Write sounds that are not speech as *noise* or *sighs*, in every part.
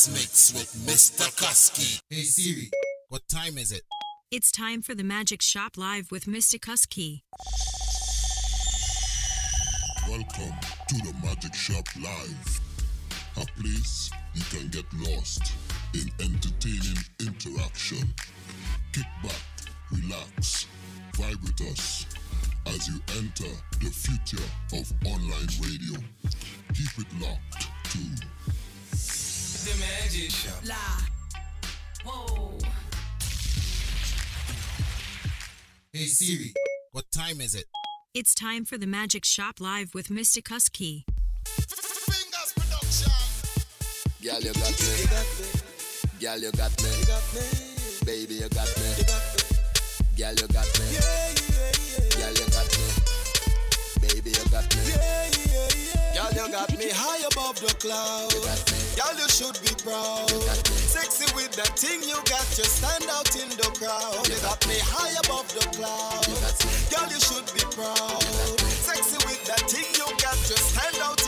Dance Mix with Mr. Kusky. Hey Siri, what time is it? It's time for the Magic Shop Live with Mr. Kusky. Welcome to the Magic Shop Live, a place you can get lost in entertaining interaction. Kick back, relax, vibe with us as you enter the future of online radio. Keep it locked to The Magic Shop. La. Whoa. Hey Siri, what time is it? It's time for the Magic Shop Live with Mr. Kusky. Fingers Production. Girl, you got me. Girl, you got me. Baby, you got me. Girl, you got me. Girl, you got me. Baby, you got me. Girl, you got me high above the clouds. You got me. Girl, you should be proud. Sexy with that thing you got, you stand out in the crowd. You got me high above the clouds. Girl, you should be proud. Sexy with that thing you got, you stand out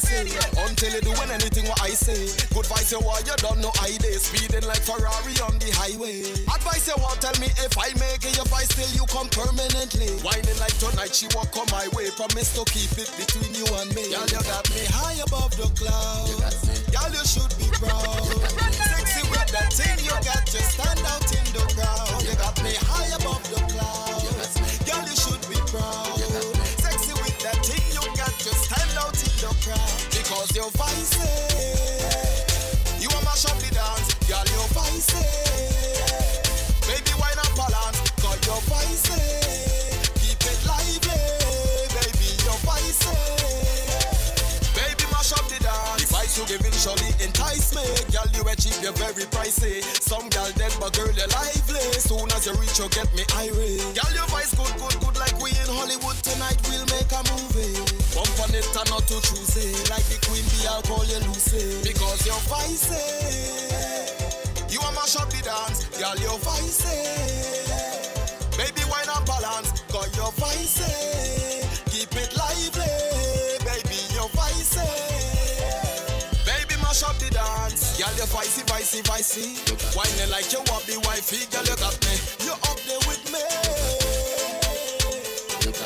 feisty. Until you doing anything what I say. Good vice you want, you don't know I day. Speeding like Ferrari on the highway. Advice you want, tell me if I make it, your vice till you come permanently. Whining like tonight, she walk on my way. Promise to keep it between you and me. Girl, you got me high above the clouds. You got me. Girl, you should be proud. Sexy with that thing you got, you stand out you giving surely entice me. Girl, you a cheap, you're very pricey. Some girl dead, but girl, you're lively. Soon as you reach, you get me irate. Girl, your voice good, good, good, like we in Hollywood tonight. We'll make a movie. Bump on it and not to choose it. Like the queen bee, I'll call you Lucy. Because you're feisty. You want mash up the dance, girl, you're feisty. Baby, why not balance? Cause you're feisty. Girl, you're feisty, feisty, feisty. Whining like you want the wifey, girl, you got me. You up there with me.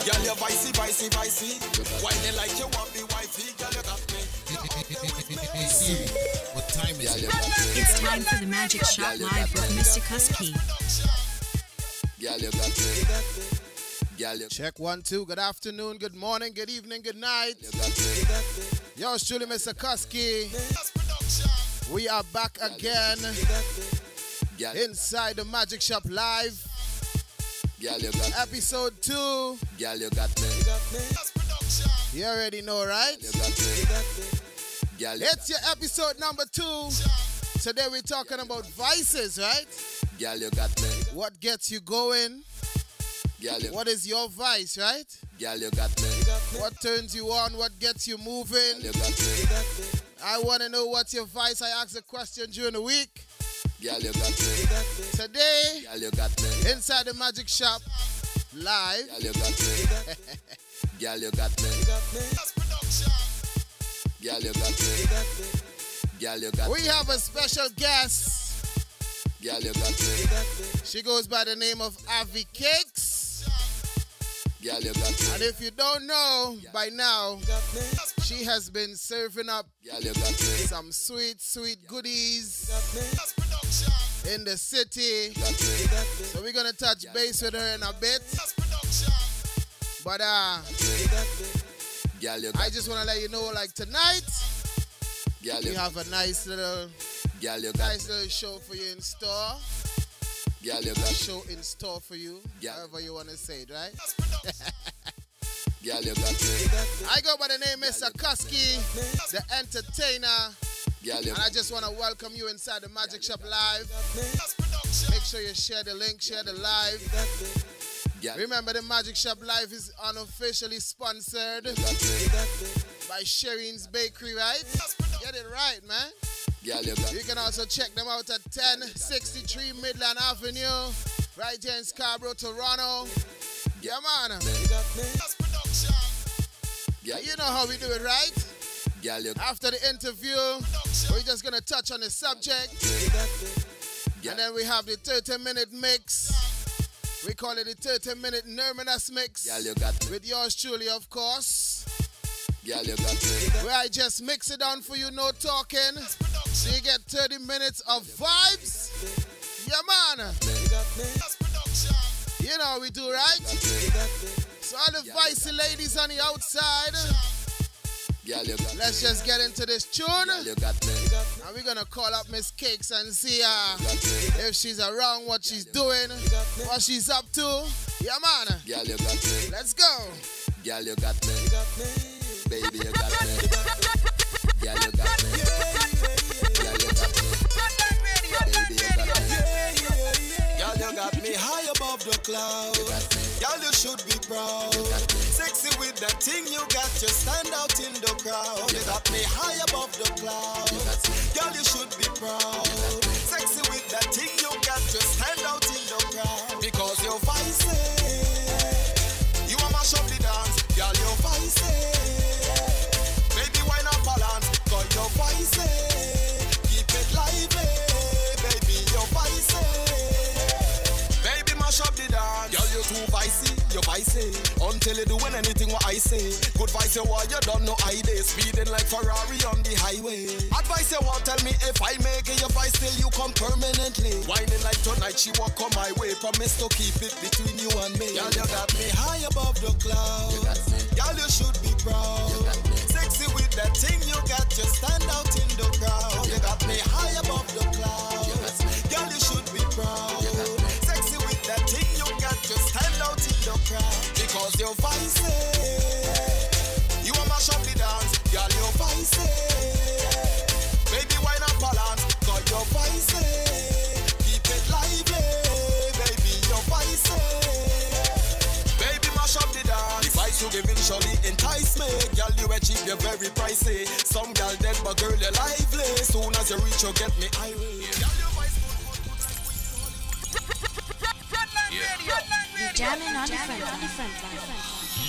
Girl, you're feisty, feisty, feisty. Whining like you want the wifey, girl, you got me. You up there with me. Hey Siri, what time is it? It's time for the Magic Shop Live with Mr. Kusky. Girl, you got me. Check one, two. Good afternoon, good morning, good evening, good night. you. Yo, it's truly Mr. Kusky. We are back again inside the Magic Shop Live, girl, you got me. episode two. Girl, you got me. You already know, right? You got me. Girl, you It's your episode number two. Today we're talking about vices, right? Girl, you got me. What gets you going? Girl, you, What is your vice, right? girl, you got me. What turns you on? What gets you moving? You got me. I want to know what's your vice. I asked a question during the week. Girl, you got me. Today, Girl, you got me. inside the Magic Shop Live, Girl, you got me. *laughs* Girl, you got me. Girl, you got me. Girl, you got me. we have a special guest. Girl, you got me. She goes by the name of Avi Cakes. And if you don't know by now, she has been serving up some sweet, sweet goodies in the city. So we're gonna touch base with her in a bit. But uh, I just wanna let you know, like tonight, we have a nice little, nice little show for you in store. Girl, you got Show in store for you, Yeah. however you wanna say it, right? Girl, you got. I go by the name Mr. Kusky, the entertainer, Girl, and I just wanna welcome you inside the Magic Shop Live. Make sure you share the link, share the live. Girl, Remember, the Magic Shop Live is unofficially sponsored by Shireen's Bakery, right? Get it right, man. You can also check them out at 1063 Midland Avenue, right here in Scarborough, Toronto. Yeah, man. Girl, You know how we do it, right? After the interview, we're just gonna touch on the subject, and then we have the 30 minute mix. We call it the 30 minute Nerminus mix. Girl, you got me. With yours truly, of course. Girl, you got me. Where I just mix it down for you, no talking. So you get 30 minutes of vibes. Yeah, man. You know we do, right? So all the vicey ladies on the outside, let's just get into this tune. And we're gonna call up Miss Cakes and see uh, if she's around, what she's doing, what she's up to. Yeah, man. Let's go. Girl, you got me. Baby, you got me. Girl, you got me. Got me high above the clouds. Girl, you should be proud. Sexy with that thing you got, you stand out in the crowd. You got me high above the clouds. Girl, you should be proud. Sexy with that thing you got, you stand out too vicey, you vicey. Until you doing anything what I say. Good vice you want, you don't know I day. Speeding like Ferrari on the highway. Advice you want, tell me if I make it, your vice till you come permanently. Whining like tonight, she walk on my way. Promise to keep it between you and me. Girl, you got me high above the clouds. Girl, you should be proud. Sexy with that thing you got, you stand out in the crowd. You got me high above the clouds. Girl, you should be proud. Because you're feisty. Eh, you want mash up the dance, girl, you're feisty. Eh. Baby, why not balance? Cause you're feisty. Eh, keep it lively, baby, you're feisty. Baby, mash up the dance. The vice you giving surely entice me. Girl, you a cheap, you're very pricey. Some girl dead, but girl, you're lively. Soon as you reach, you get me irate. Girl, your You're jamming on the front, on the front line.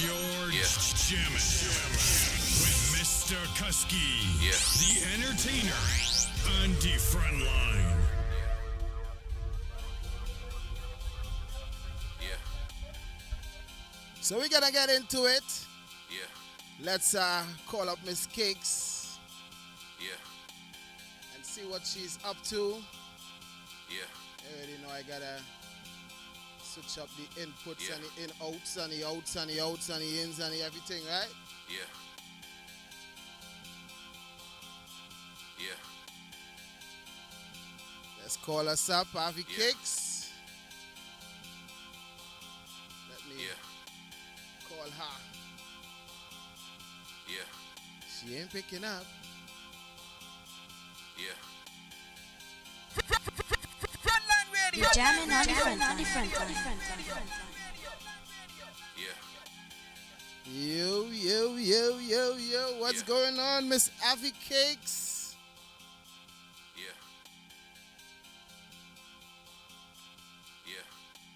You're jamming with Mr. Kusky, the entertainer on the front line. So we're gonna get into it. Yeah, Let's uh, call up Miss Cakes yeah, and see what she's up to. yeah. You already know I gotta switch up the inputs Yeah. and the in outs and the outs and the outs and the ins and the everything, right? Yeah. Yeah. Let's call us up, Avi Yeah. Cakes. Let me Yeah. call her. Yeah. She ain't picking up. Yeah. You're jamming on the front, on the front line. Yeah. Yo, yo, yo, yo, yo. What's Yeah. going on, Miss Avi Cakes? Yeah. Yeah.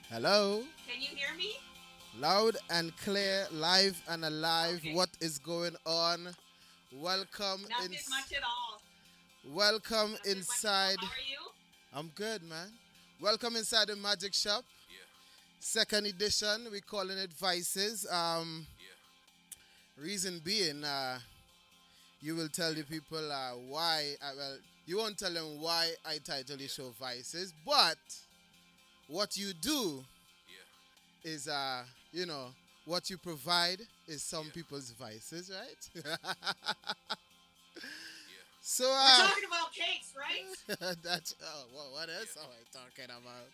Hello? Can you hear me? Loud and clear, live and alive. Okay. What is going on? Welcome Nothing in, much at all. welcome Nothing much at all. inside. How are you? I'm good, man. Welcome inside the Magic Shop. Yeah. Second edition. We're calling it Vices. Um, Yeah. reason being, uh, you will tell the people uh, why. Uh, well, you won't tell them why I title the show Vices, but what you do Yeah. is, uh, you know, what you provide is some people's vices, right? *laughs* so, We're uh, talking about cakes, right? *laughs* that's oh, what, what else am I talking about?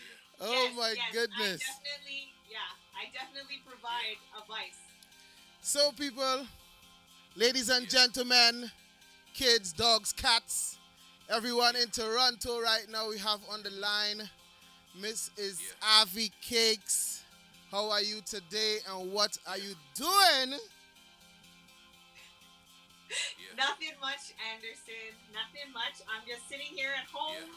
*laughs* oh Yes, my yes, goodness! I definitely, yeah, I definitely provide advice. So, people, ladies and gentlemen, kids, dogs, cats, everyone in Toronto right now, we have on the line Miss is Avi Cakes. How are you today and what are you doing? Nothing much, Anderson. Nothing much. I'm just sitting here at home,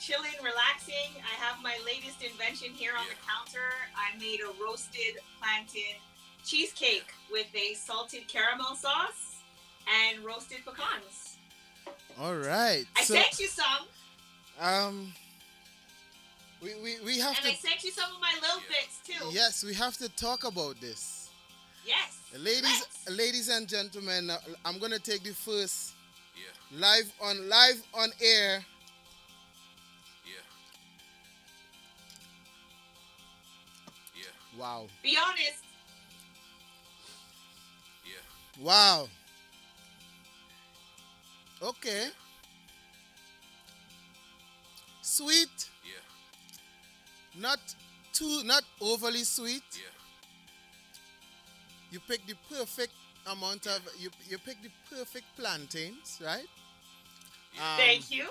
chilling, relaxing. I have my latest invention here on the counter. I made a roasted plantain cheesecake with a salted caramel sauce and roasted pecans. All right. I so, sent you some, um we, we, we have and to I sent you some of my little bits too. Yes, we have to talk about this. Yes. Ladies let's. ladies and gentlemen, uh, I'm going to take the first Yeah. live on live on air Yeah. Yeah. Wow. Be honest. Yeah. Wow. Okay. Sweet, Yeah. not too not overly sweet. Yeah. You pick the perfect amount of you you pick the perfect plantains, right? Um, Thank you.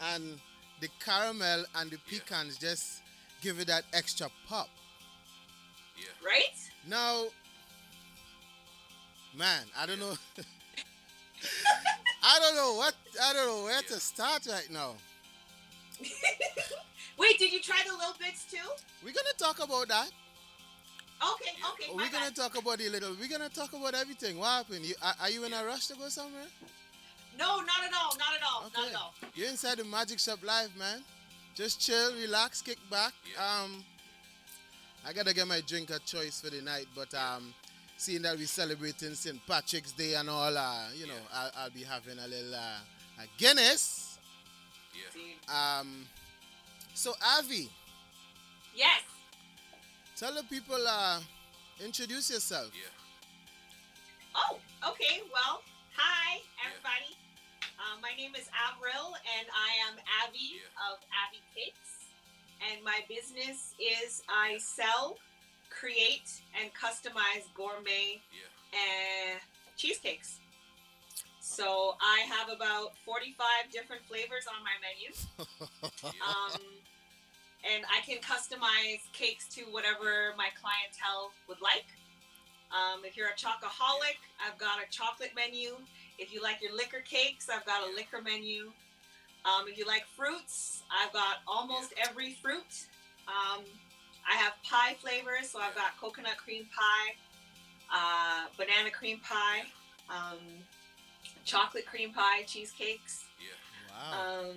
And the caramel and the pecans just give it that extra pop. Yeah. Right? Now, man, I don't know. *laughs* I don't know what I don't know where to start right now. *laughs* Wait, did you try the little bits too? We're gonna talk about that. Okay, okay. We're gonna bad. talk about the little. We're gonna talk about everything. What happened? You, are, are you in a rush to go somewhere? No, not at all. Not at all. Not at all. You're inside the Magic Shop Live, man. Just chill, relax, kick back. Yeah. Um, I gotta get my drink of choice for the night, but um, seeing that we're celebrating St. Patrick's Day and all, uh, you know, I'll, I'll be having a little uh, a Guinness. Yeah. Um, so Avi, Yes. Tell the people, uh, introduce yourself. Yeah. Oh, okay. Well, hi, everybody. Uh, my name is Avril, and I am Abby Yeah. of Abby Cakes. And my business is I sell, create, and customize gourmet Yeah. uh, cheesecakes. So I have about 45 different flavors on my menu. *laughs* Um, and I can customize cakes to whatever my clientele would like. Um, if you're a chocoholic, I've got a chocolate menu. If you like your liquor cakes, I've got a liquor menu. Um, if you like fruits, I've got almost every fruit. Um, I have pie flavors, so I've got coconut cream pie, uh, banana cream pie, um, chocolate cream pie, cheesecakes. Yeah. Wow.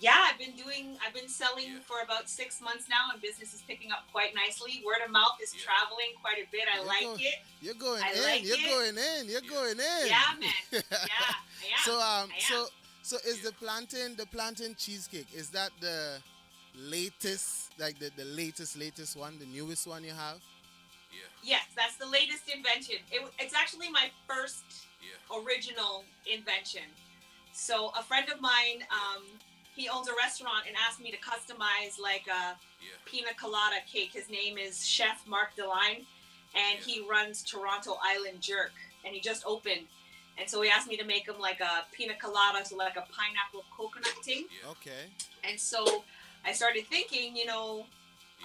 Yeah, I've been doing, I've been selling Yeah. for about six months now, and business is picking up quite nicely. Word of mouth is Yeah. traveling quite a bit. I You're like going- it. You're going I in. like you're it. going in. You're Yeah. going in. Yeah, *laughs* man. Yeah, I am. So um, I am. so so is the plantain the plantain cheesecake? Is that the latest, like the the latest latest one, the newest one you have? Yeah. yes, that's the latest invention. It, it's actually my first Yeah. original invention. So a friend of mine, um, he owns a restaurant and asked me to customize like a Yeah. pina colada cake. His name is Chef Mark Deline, and Yeah. he runs Toronto Island Jerk, and he just opened. And so he asked me to make him like a pina colada, so like a pineapple coconut thing. Yeah. Okay. And so I started thinking, you know,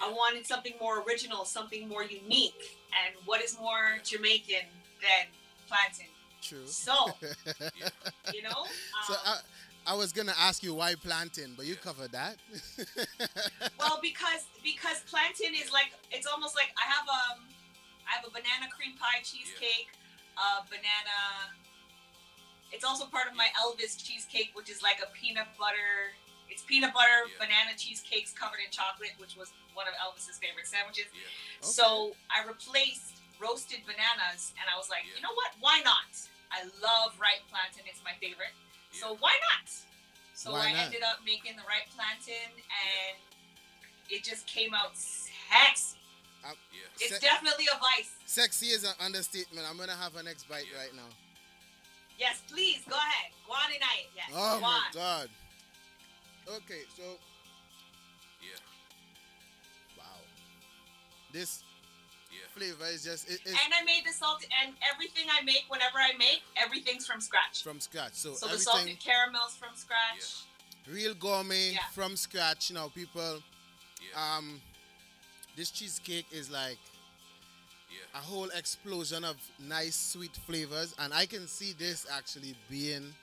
I wanted something more original, something more unique. And what is more Jamaican than plantain? True. So, *laughs* you know, So um, I, I was gonna ask you why plantain, but you covered that. *laughs* well, because because plantain is like it's almost like I have um I have a banana cream pie cheesecake, uh, banana. It's also part of my Elvis cheesecake, which is like a peanut butter. It's peanut butter Yeah. banana cheesecakes covered in chocolate, which was one of Elvis's favorite sandwiches. Yeah. So I replaced roasted bananas, and I was like, Yeah. you know what? Why not? I love ripe plantain; it's my favorite. So why not? So Why I not? ended up making the right plantain, and it just came out sexy. Yeah. It's Se- definitely a vice. sexy is an understatement. I'm gonna have a next bite Yeah. right now. Yes, please go ahead. Go on and eat. Yes. Oh go my on. god. Okay, so Yeah. wow, this Yeah. Flavor is just it, it's And I made the salt, and everything I make, whenever I make, everything's from scratch. from scratch. So, So the everything salted caramels from scratch. real gourmet Yeah. from scratch. You know, people. Yeah. Um, this cheesecake is like Yeah. a whole explosion of nice sweet flavors, and I can see this actually being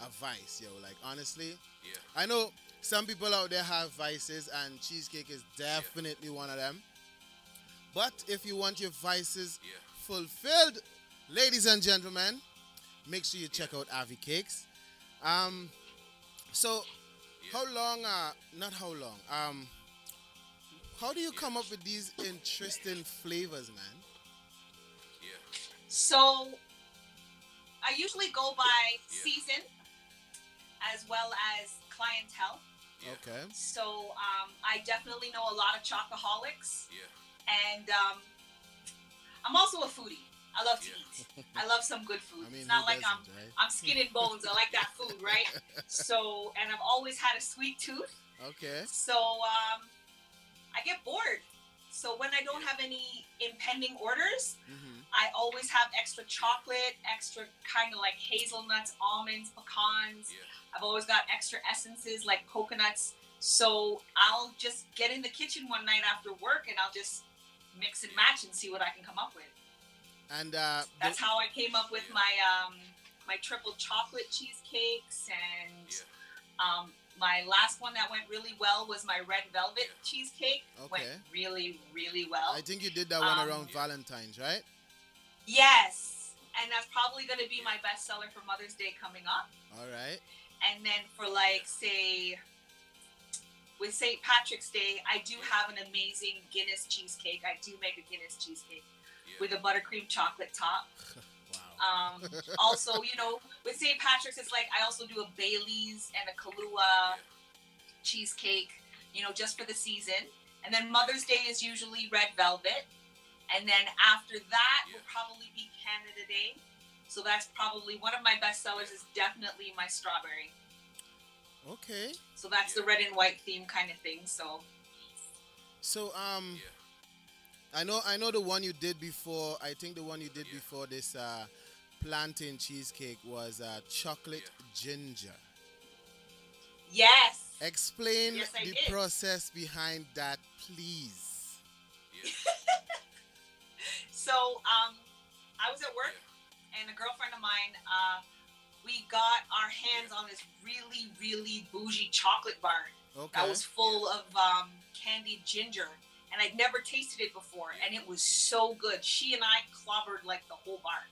a vice, yo. Like honestly, Yeah. I know some people out there have vices, and cheesecake is definitely one of them. But if you want your vices Yeah. fulfilled, ladies and gentlemen, make sure you check out Avi Cakes. Um, so how long? Uh, not how long. Um, how do you come up with these interesting flavors, man? Yeah. So I usually go by Yeah. season as well as clientele. Yeah. Okay. So um, I definitely know a lot of chocoholics, Yeah. And um, I'm also a foodie. I love to eat. I love some good food. *laughs* I mean, it's not like I'm right? I'm skin and bones. I like that food, *laughs* right? So, and I've always had a sweet tooth. Okay. So um, I get bored. So when I don't have any impending orders, hmm I always have extra chocolate, extra kind of like hazelnuts, almonds, pecans. Yeah. I've always got extra essences like coconuts. So I'll just get in the kitchen one night after work and I'll just mix and match and see what I can come up with. And uh, That's the- how I came up with my um, my triple chocolate cheesecakes and Yeah. um, my last one that went really well was my red velvet cheesecake. Went Okay. really, really well. I think you did that one Um, around Valentine's, right? yes. And that's probably going to be my bestseller for Mother's Day coming up. All right. And then for like, say, with St. Patrick's Day, I do have an amazing Guinness cheesecake. I do make a Guinness cheesecake Yeah. with a buttercream chocolate top. *laughs* Wow. Um, also, you know, with St. Patrick's, it's like I also do a Bailey's and a Kahlua cheesecake, you know, just for the season. And then Mother's Day is usually red velvet. And then after that will probably be Canada Day. So that's probably one of my best sellers is definitely my strawberry. Okay. So that's the red and white theme kind of thing. So So um, Yeah. I know I know the one you did before. I think the one you did Yeah. before this uh, plantain cheesecake was uh, chocolate ginger. yes. Explain Yes, the did. process behind that, please. Yeah. *laughs* So um, I was at work and a girlfriend of mine, uh, we got our hands on this really, really bougie chocolate bar Okay. that was full of um, candied ginger. And I'd never tasted it before, and it was so good. She and I clobbered like the whole bar.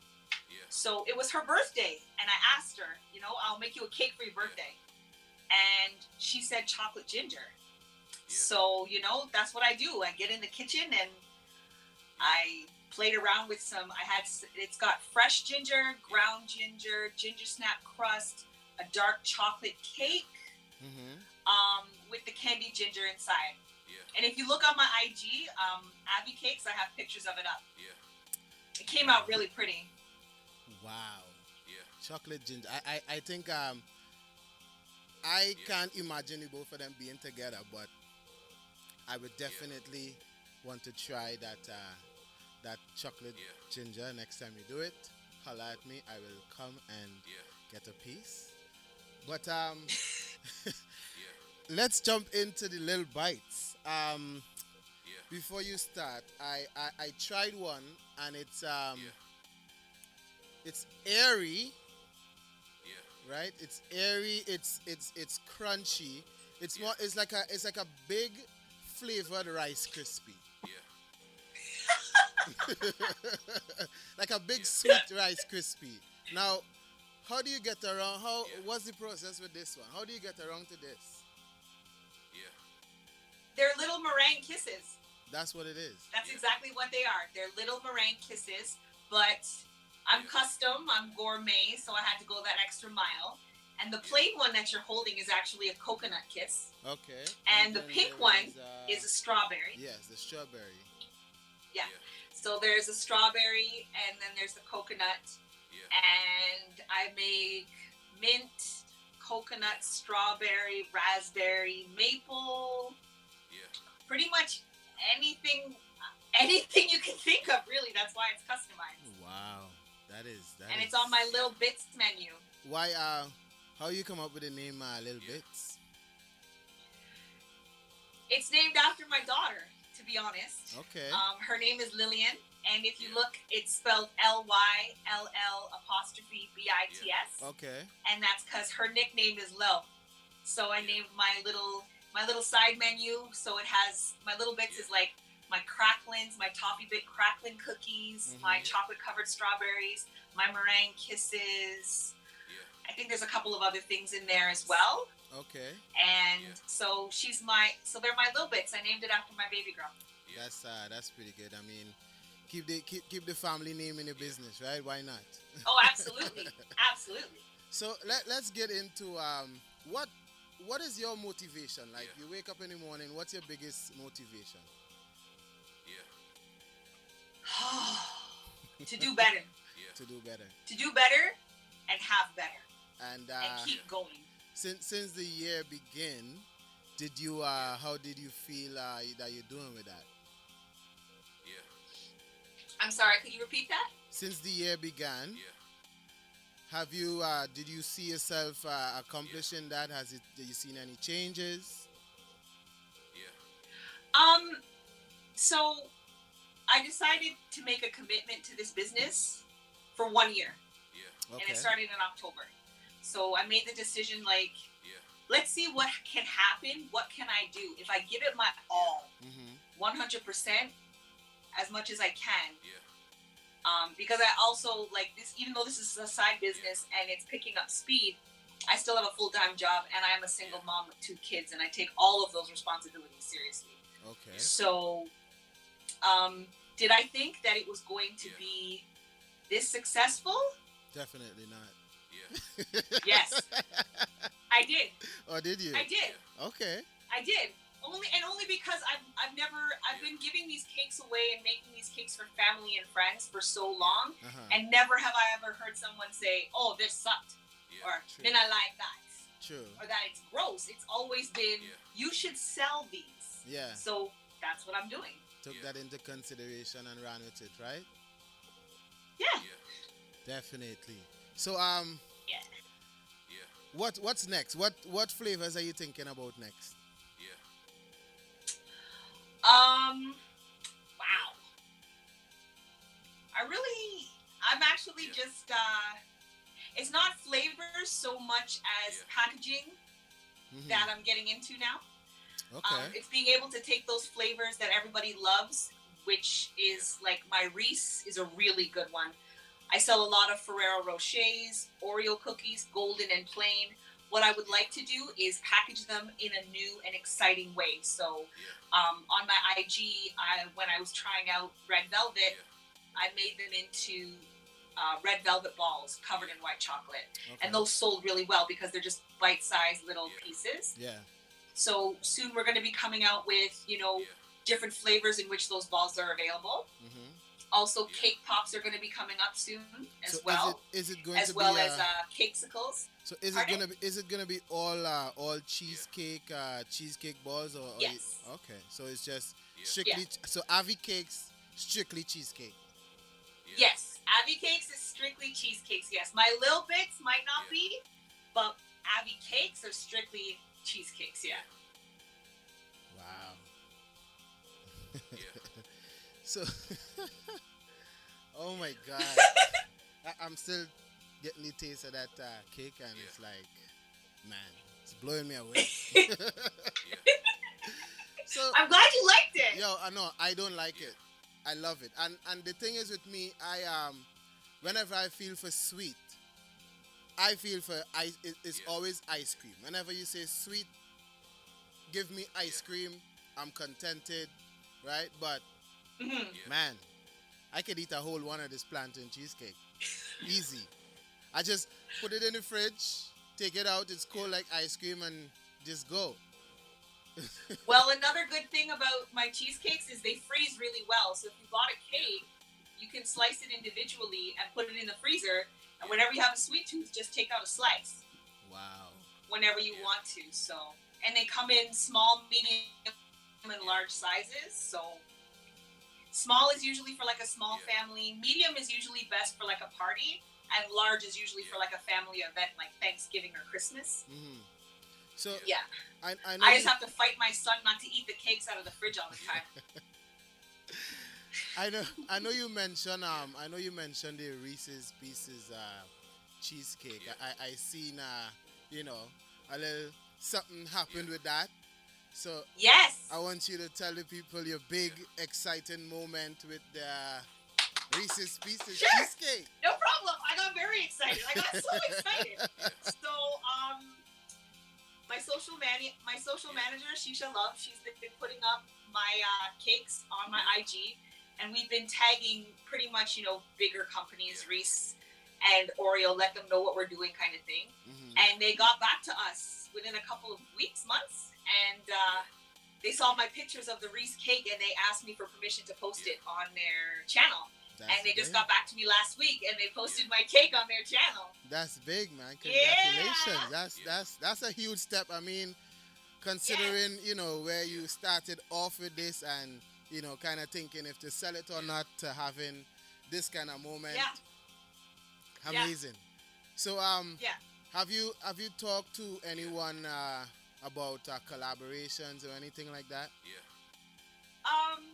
Yeah. So it was her birthday, and I asked her, you know, I'll make you a cake for your birthday. And she said chocolate ginger. So, you know, that's what I do. I get in the kitchen and I played around with some. I had, it's got fresh ginger, ground ginger, ginger snap crust, a dark chocolate cake hmm um, with the candy ginger inside. Yeah. And if you look on my IG, um, Abby Cakes, I have pictures of it up. Yeah. It came out really pretty. Wow. Yeah. Chocolate ginger. I, I, I think um, I Yeah. can't imagine the both of them being together, but I would definitely want to try that uh, that chocolate Yeah. ginger next time you do it. Holla at me. I will come and Yeah. get a piece. But um, *laughs* *laughs* Yeah. let's jump into the little bites. Um, before you start, I, I, I tried one and it's um, it's airy, Yeah. right? It's airy. It's it's it's crunchy. It's more. It's like a it's like a big flavored rice crispy. *laughs* like a big sweet rice crispy. Now, how do you get around? How Yeah. what's the process with this one? How do you get around to this? Yeah. They're little meringue kisses. That's what it is. That's Yeah. exactly what they are. They're little meringue kisses, but I'm Yeah. custom, I'm gourmet, so I had to go that extra mile. And the plain one that you're holding is actually a coconut kiss, Okay. And the pink one is, uh, is a strawberry. yes, the strawberry. Yeah. So there's a strawberry, and then there's the coconut, Yeah. and I make mint, coconut, strawberry, raspberry, maple, Yeah. pretty much anything, anything you can think of. Really, that's why it's customized, Wow, that is that. and is- it's on my little bits menu. Why? Uh, how you come up with the name uh, Little Yeah. Bits? It's named after my daughter, to be honest. Okay. Um, her name is Lillian, and if you look, it's spelled L Y L L apostrophe B I T S, Okay. and that's because her nickname is Lil. So I named my little my little side menu. So it has my little bits is like my cracklins, my toffee bit cracklin cookies, my Mhm. chocolate covered strawberries, my meringue kisses. I think there's a couple of other things in there as well. Okay. And so she's my so they're my little bits. I named it after my baby girl. Yeah. That's uh, that's pretty good. I mean, keep the keep, keep the family name in your business, right? Why not? Oh, *laughs* absolutely, absolutely. So let let's get into um what what is your motivation? Like you wake up in the morning, what's your biggest motivation? Yeah. *sighs* to do better, Yeah. To do better. to do better, and have better, And and uh, keep going. Since since the year began, did you uh how did you feel uh, that you're doing with that? Yeah. I'm sorry. Could you repeat that? Since the year began, Yeah. have you uh did you see yourself uh, accomplishing that? Has it have you seen any changes? Yeah. Um, so I decided to make a commitment to this business for one year, and Okay. it started in October. So I made the decision like, let's see what can happen. What can I do if I give it my all, Mm-hmm. 100%, as much as I can. Um, because I also like this, even though this is a side business and it's picking up speed, I still have a full time job and I am a single mom with two kids, and I take all of those responsibilities seriously. Okay. So, um, did I think that it was going to be this successful? Definitely not. Yes, I did. Oh, did you? I did. Okay. I did. Only and only because I've I've never I've been giving these cakes away and making these cakes for family and friends for so long, Uh-huh. and never have I ever heard someone say, "Oh, this sucked," or True. "Then I like that," True. or that it's gross. It's always been, "You should sell these." Yeah. So that's what I'm doing. Took that into consideration and ran with it, right? Yeah. Definitely. So um Yeah. what what's next? What what flavors are you thinking about next? Yeah. Um, wow. I really, I'm actually just, uh, it's not flavors so much as packaging Mhm. that I'm getting into now. Okay. Um, it's being able to take those flavors that everybody loves, which is like my Reese is a really good one. I sell a lot of Ferrero Rochers, Oreo cookies, golden and plain. What I would like to do is package them in a new and exciting way. So, um, on my IG, I, when I was trying out Red Velvet, I made them into uh, red velvet balls covered in white chocolate, Okay. and those sold really well because they're just bite-sized little pieces. Yeah. So soon we're going to be coming out with, you know, different flavors in which those balls are available. Mm-hmm. Also, cake pops are going to be coming up soon as So well, is it is it going as to well be as uh, uh, cakesicles. so is Pardon? it gonna be is it gonna be all uh, all cheesecake uh, cheesecake balls or, or you- Yes. okay so it's just strictly so Avi cakes strictly cheesecake Yes, Abbey cakes is strictly cheesecakes. Yes, my little bits might not be, but Abbey cakes are strictly cheesecakes. Yeah. wow *laughs* so *laughs* oh my god *laughs* I, I'm still getting the taste of that uh, cake and it's like man it's blowing me away *laughs* so I'm glad you liked it. Yo, I know I don't like it. I love it. And and the thing is with me, I um whenever I feel for sweet, I feel for ice it, it's always ice cream. Whenever you say sweet, give me ice cream, I'm contented, right? But Mhm. man, I could eat a whole one of this plantain cheesecake. *laughs* Easy. I just put it in the fridge, take it out, it's cold like ice cream and just go. *laughs* Well, another good thing about my cheesecakes is they freeze really well. So if you bought a cake, you can slice it individually and put it in the freezer. And whenever you have a sweet tooth, just take out a slice Wow. whenever you want to. So, and they come in small, medium, and large sizes. So, small is usually for like a small family. Medium is usually best for like a party, and large is usually for like a family event, like Thanksgiving or Christmas. hmm So Yeah. I, I know I just you- have to fight my son not to eat the cakes out of the fridge all the time. *laughs* I know I know you mentioned um I know you mentioned the Reese's Pieces uh cheesecake. I I, I seen uh you know a little something happened with that. So yes. I want you to tell the people your big exciting moment with the Reese's Pieces Sure. cheesecake. No problem. I got very excited. I got so excited. *laughs* So, um, my social man, my social manager, Shisha Love, she's been, putting up my uh, cakes on my IG, and we've been tagging pretty much, you know, bigger companies, Reese and Oreo, let them know what we're doing, kind of thing. Mhm. And they got back to us within a couple of weeks, months, and uh, they saw my pictures of the Reese cake, and they asked me for permission to post it on their channel. That's and they just got back to me last week, and they posted my cake on their channel. That's big, man. Yeah. Congratulations. That's that's that's a huge step. I mean, considering you know where you started off with this, and you know, kind of thinking if to sell it or not, to having this kind of moment. Yeah. Yeah. Amazing. So um, Yeah. have you have you talked to anyone uh, about uh, collaborations or anything like that? Yeah. Um,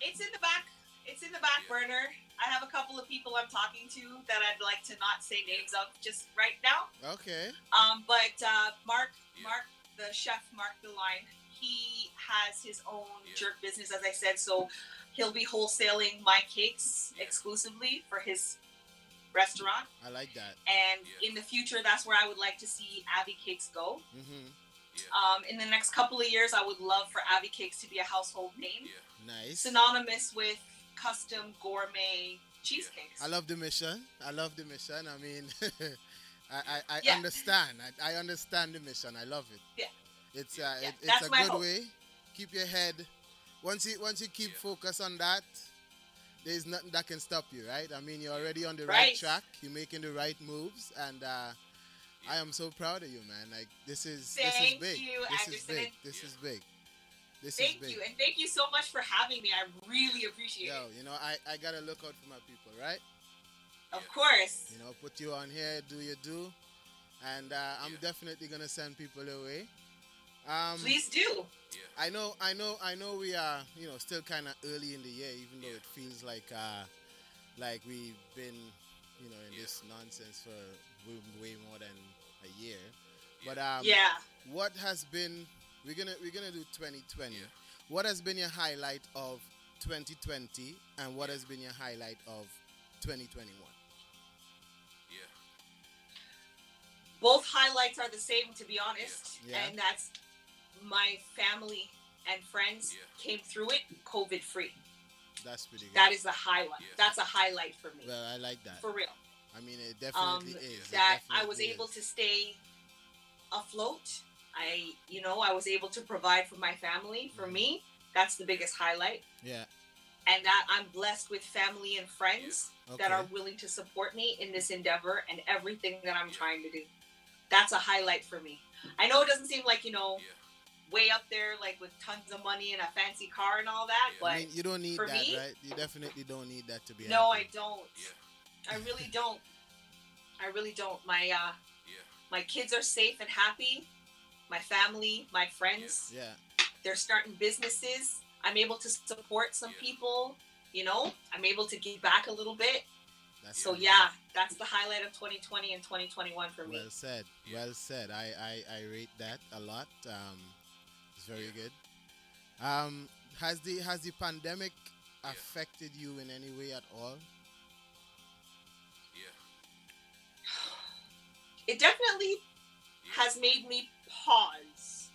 it's in the back. It's in the back burner. I have a couple of people I'm talking to that I'd like to not say names of just right now. Okay. Um, but uh, Mark, Mark, the chef, Mark Deline, he has his own jerk business, as I said. So he'll be wholesaling my cakes exclusively for his restaurant. I like that. And in the future, that's where I would like to see Abby Cakes go. hmm Um, in the next couple of years, I would love for Abbey Cakes to be a household name, Nice. synonymous with custom gourmet cheesecakes. I love the mission. I love the mission. I mean, *laughs* I, I, I Yeah. understand. I, I understand the mission. I love it. Yeah. It's uh, Yeah, it, it's that's a my good hope. way. Keep your head. Once you once you keep focus on that, there's nothing that can stop you, right? I mean, you're already on the right, Right. track. You're making the right moves, and uh, I am so proud of you, man. Like this is this is big. you, this is big. This is big. This Thank is big. you, and thank you so much for having me. I really appreciate Yo, it. you know, I, I gotta look out for my people, right? Of course. You know, put you on here, do your do, and uh, I'm definitely gonna send people away. Um, Please do. Yeah. I know, I know, I know. We are, you know, still kind of early in the year, even though it feels like, uh, like we've been, you know, in this nonsense for way, way more than a year. But um, Yeah. what has been? We're gonna we're gonna do 2020. What has been your highlight of 2020, and what has been your highlight of 2021? Yeah. Both highlights are the same, to be honest, Yeah. and that's my family and friends came through it COVID free. That's pretty good. That is a highlight. That's a highlight for me, Well, I like that. for real. I mean, it um, definitely is. It that I was definitely able to stay afloat. I, you know, I was able to provide for my family. For me, that's the biggest highlight. Yeah. And that I'm blessed with family and friends that are willing to support me in this endeavor and everything that I'm trying to do. That's a highlight for me. I know it doesn't seem like, you know, way up there, like with tons of money and a fancy car and all that, but I mean, you don't need for that, me, right? You definitely don't need that to be. no, happy. I don't. I really don't. I really don't. My uh, my kids are safe and happy. My family, my friends, Yeah. they're starting businesses. I'm able to support some people. You know, I'm able to give back a little bit. That's So pretty yeah, that's the highlight of 2020 and 2021 for me. Well said. Well said. I, I I rate that a lot. Um, it's very good. Um, has the has the pandemic affected you in any way at all? It definitely has made me pause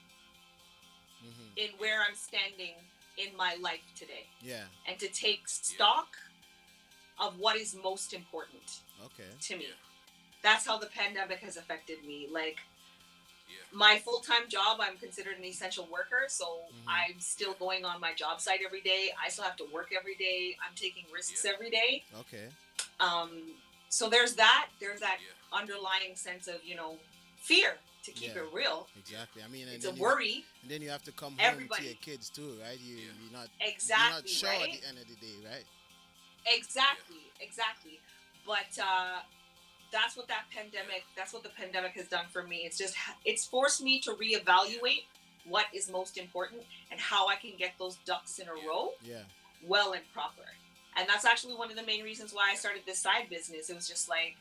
hmm in where I'm standing in my life today Yeah. and to take stock of what is most important. Okay. to me. That's how the pandemic has affected me. Like my full time job, I'm considered an essential worker, so Mhm. I'm still going on my job site every day. I still have to work every day. I'm taking risks every day. Okay. Um, so there's that. There's that underlying sense of you know fear to keep Yeah. it real. Exactly. I mean, and It's a then you- worry. and then you have to come home Everybody. to your kids too, right? You you're not Exactly, you're not sure right? at the end of the day, right? Exactly, exactly. But uh, that's what that pandemic that's what the pandemic has done for me it's just it's forced me to reevaluate what is most important and how i can get those ducks in a row Yeah. well and proper and that's actually one of the main reasons why i started this side business. It was just like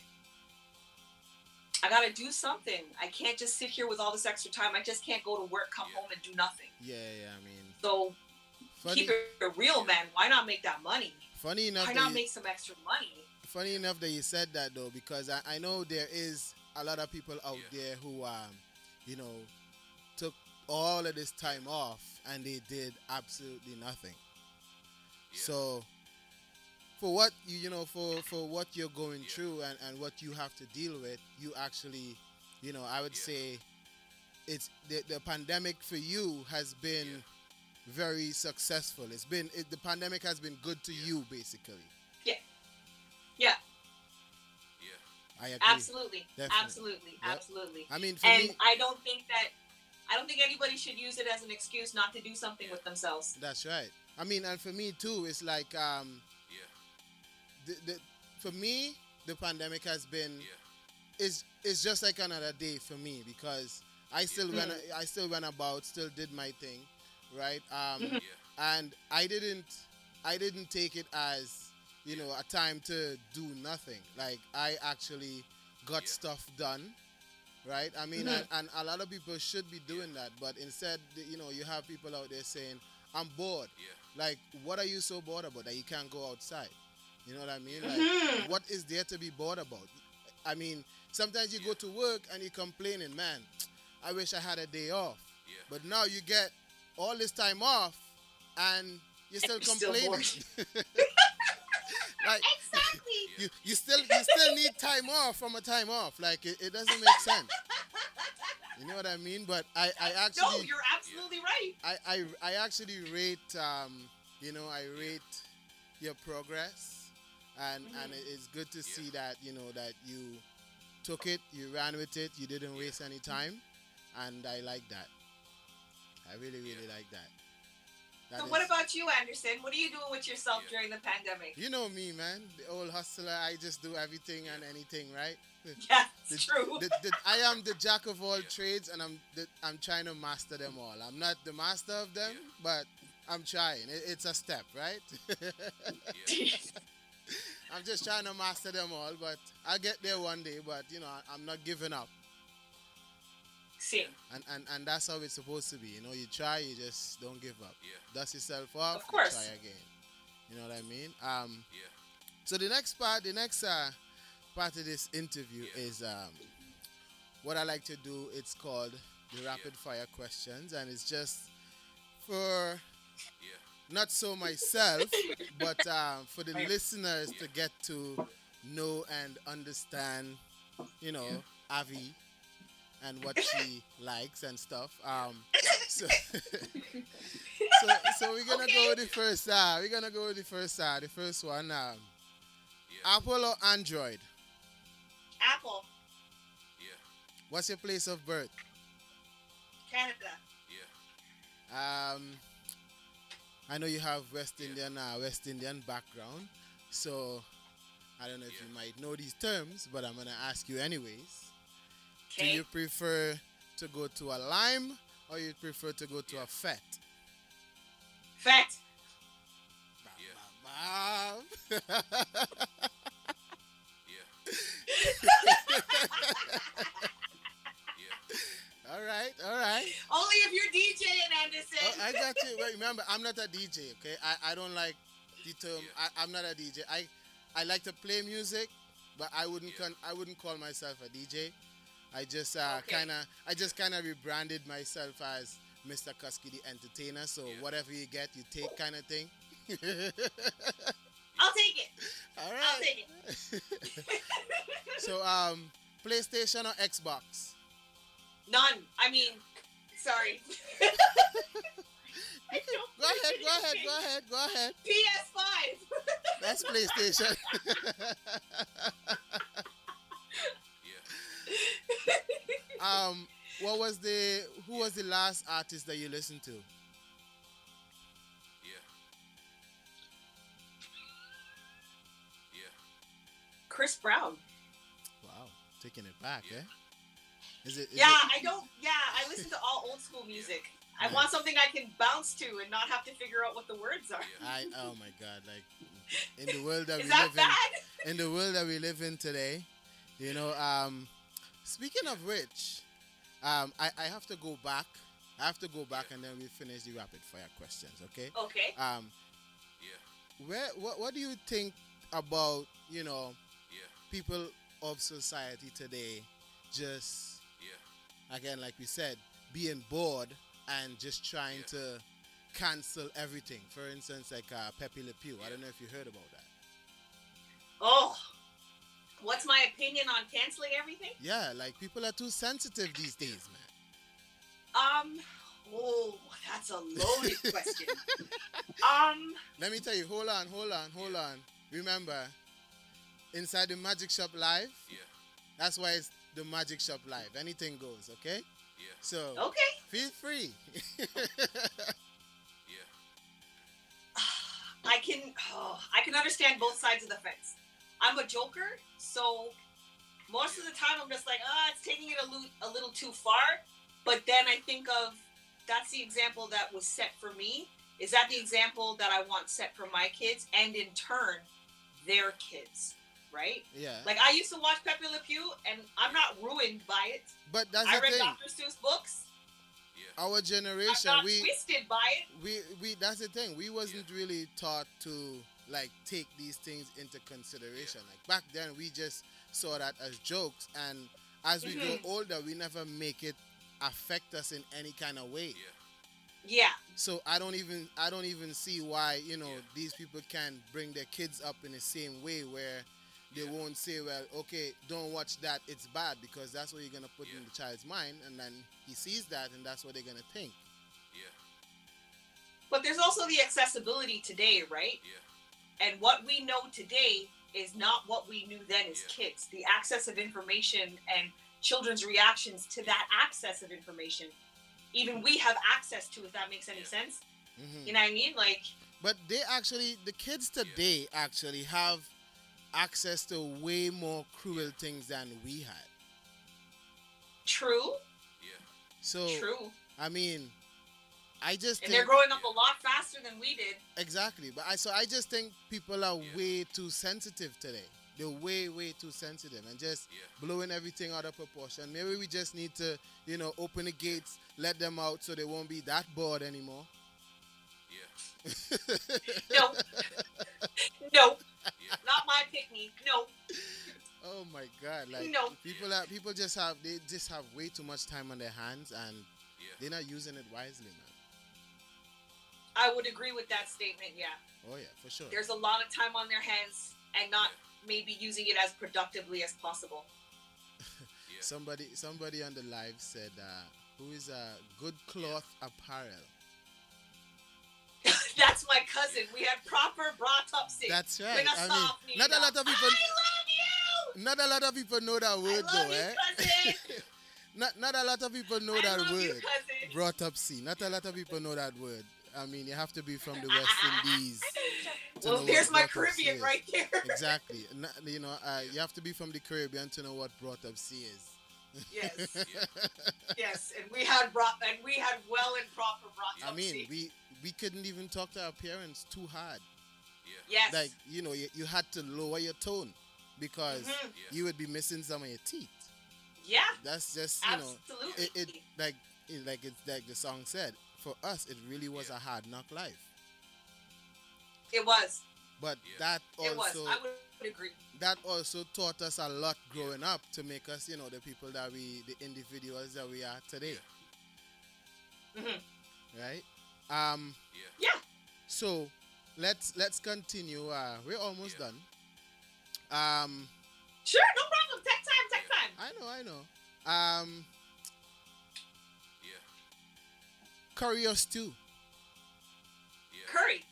i gotta do something. I can't just sit here with all this extra time. I just can't go to work come home and do nothing. Yeah, yeah. I mean, so funny, keep it real man. Why not make that money? Funny enough. why not you- make some extra money? Funny enough that you said that though, because I, I know there is a lot of people out there who, um, you know, took all of this time off and they did absolutely nothing. So, for what you you know for for what you're going through and and what you have to deal with, you actually, you know, I would say, it's the the pandemic for you has been very successful. It's been it, the pandemic has been good to you basically. yeah yeah Yeah. I agree. Absolutely, Definitely. absolutely, Yep. absolutely. I mean, for and me, I don't think that I don't think anybody should use it as an excuse not to do something with themselves. that's right. I mean, and for me too, it's like um, the, the for me, the pandemic has been is it's just like another day for me because I still went I still went about, still did my thing, right? Um, and I didn't I didn't take it as you know a time to do nothing. Like I actually got stuff done, right? I mean, and, and a lot of people should be doing that, but instead, you know, you have people out there saying, "I'm bored." Like, what are you so bored about that you can't go outside? You know what I mean? Like, what is there to be bored about? I mean, sometimes you go to work and you're complaining, man, I wish I had a day off. But now you get all this time off and you're still You're still complaining. *laughs* like Exactly. you, you still you still need time off from a time off. Like it, it doesn't make sense. You know what I mean? But I, I actually no, actually you're absolutely right. I, I, I actually rate um, you know I rate your progress and and it's good to see that you know that you took it you ran with it you didn't waste any time and I like that I really really like that. That So is- what about you, Anderson? What are you doing with yourself during the pandemic? you know me man the old hustler I just do everything and anything right. *laughs* Yeah, *laughs* The- true. the- the- I am the jack of all trades, and I'm the, I'm trying to master them all. I'm not the master of them, but I'm trying. It, it's a step, right? *laughs* I'm just trying to master them all, but I'll get there one day. But you know, I, I'm not giving up, Same. and, and and that's how it's supposed to be. You know, you try, you just don't give up. Yeah. Dust yourself off, Of you course. try again. You know what I mean? Um, Yeah. So the next part, the next uh, part of this interview is um, what I like to do. It's called the rapid fire questions, and it's just for not so myself, but um, for the listeners to get to know and understand, you know, Avi and what she likes and stuff. Um, so, *laughs* so, so we're gonna go with the first. Uh, we're gonna go with the first. Uh, the first one. Um, Apple or Android? Apple, Yeah. What's your place of birth? Canada. Yeah. Um, I know you have West Indian, uh, West Indian background, so I don't know if you might know these terms, but I'm gonna ask you anyways. Do you prefer to go to a lime or you prefer to go to a fete? Fat. Bob. *laughs* *laughs* all right, all right. Only if you're DJing, Anderson. Oh, I got you. But remember, I'm not a DJ. Okay, I, I don't like the term. I, I'm not a DJ. I I like to play music, but I wouldn't con- I wouldn't call myself a DJ. I just uh, Okay. kind of I just kind of rebranded myself as Mr. Kusky the Entertainer. So whatever you get, you take, kind of thing. I'll take it. All right. I'll take it. *laughs* So um, PlayStation or Xbox? None. I mean, sorry. *laughs* I don't Go ahead, go ahead, go ahead, go ahead. PS5. That's PlayStation. *laughs* um, what was the who was the last artist that you listened to? Yeah. Yeah. Chris Brown. Wow. taking it back, eh? Is it? Is Yeah, it- I don't. Yeah, I listen to all old school music. I Yeah. want something I can bounce to and not have to figure out what the words are. I oh my god! Like in the world that *laughs* Is we that live bad? in, in the world that we live in today, you know. Um, speaking of which, um, I I have to go back. I have to go back and then we finish the rapid fire questions. Okay. Okay. Um, Yeah. where what what do you think about you know people of society today just again like we said being bored and just trying to cancel everything for instance like uh, Pepe Le Pew I don't know if you heard about that Oh, what's my opinion on canceling everything? yeah like people are too sensitive these days man Um. Oh, that's a loaded *laughs* question. Um. let me tell you hold on hold on hold on remember inside the magic shop live Yeah. that's why it's the magic shop live anything goes okay Yeah. so Okay. feel free *laughs* yeah. I can. Oh, I can understand both sides of the fence. I'm a joker, so most of the time I'm just like, ah, it's taking it a, lo- a little too far. But then I think of that's the example that was set for me. Is that the example that I want set for my kids and in turn their kids, right? yeah Like I used to watch Pepe Le Pew, and I'm not ruined by it. but that's I the read thing Dr. Seuss books. our I'm generation not we twisted by it. we we that's the thing we wasn't really taught to like take these things into consideration like back then we just saw that as jokes and as we Mhm. grow older we never make it affect us in any kind of way Yeah. so i don't even i don't even see why you know these people can bring their kids up in the same way where they won't say well okay don't watch that it's bad because that's what you're gonna put in the child's mind and then he sees that and that's what they're gonna think Yeah. But there's also the accessibility today, right? Yeah. And what we know today is not what we knew then as kids. The access of information and children's reactions to that access of information, even we have access to, if that makes any sense. Mm-hmm. You know what I mean? Like, But they actually, the kids today actually have access to way more cruel things than we had. true, Yeah. So, true. I mean, I just And think they're growing up a lot faster than we did. exactly. But I so I just think people are way too sensitive today. They're way way too sensitive and just blowing everything out of proportion. Maybe we just need to, you know, open the gates, let them out, so they won't be that bored anymore. No. *laughs* no. *laughs* *laughs* Not my pick me. No. Oh my god! Like No. people are people just have they just have way too much time on their hands and they're not using it wisely, man. I would agree with that statement, yeah. Oh yeah, for sure. There's a lot of time on their hands and not maybe using it as productively as possible. *laughs* Somebody somebody on the live said, uh, "Who is a uh, good cloth apparel?" *laughs* That's my cousin. We had proper brought up sis. That's right. When I, mean, not a lot of people. I love you. Not a lot of people know that word love though, you, eh? cousin. *laughs* not not a lot of people know I that you, word. cousin. Brought up C. Not a lot of people know that word. I mean, you have to be from the West Indies. *laughs* Well, there's my brought up C Caribbean right there. Exactly. You know, uh, you have to be from the Caribbean to know what brought up C is. Yes. yes, and we had brought and we had well and proper brought up. Sea. I mean, we we couldn't even talk to our parents too hard. Yes. Like you know, you, you had to lower your tone because Mhm. you would be missing some of your teeth. yeah. That's just you know, Absolutely. it, it like it, like it's like the song said. For us, it really was a hard knock life. It was. But that It was. also I would agree. that also taught us a lot growing up to make us, you know, the people that we, the individuals that we are today. Mhm. Right? Um. Yeah. So, let's let's continue. Uh, we're almost done. Um. Sure, no problem. Take time, take time. I know, I know. Um. Yeah. Curry or stew? Curry.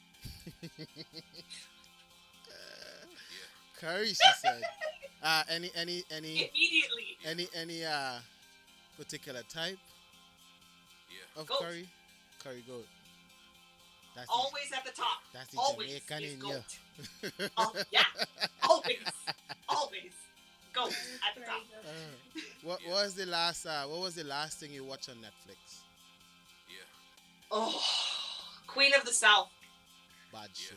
Curry, she said. *laughs* Uh, any, any, any, Immediately. any, any uh, particular type yeah, of Goat. curry? Curry goat. That's the- Always at the top. That's the Always Jamaican is in goat. you. *laughs* Oh, yeah. Always. Always. goat at the top. Uh, what, what was the last? Uh, what was the last thing you watched on Netflix? Oh, Queen of the South. Bad show.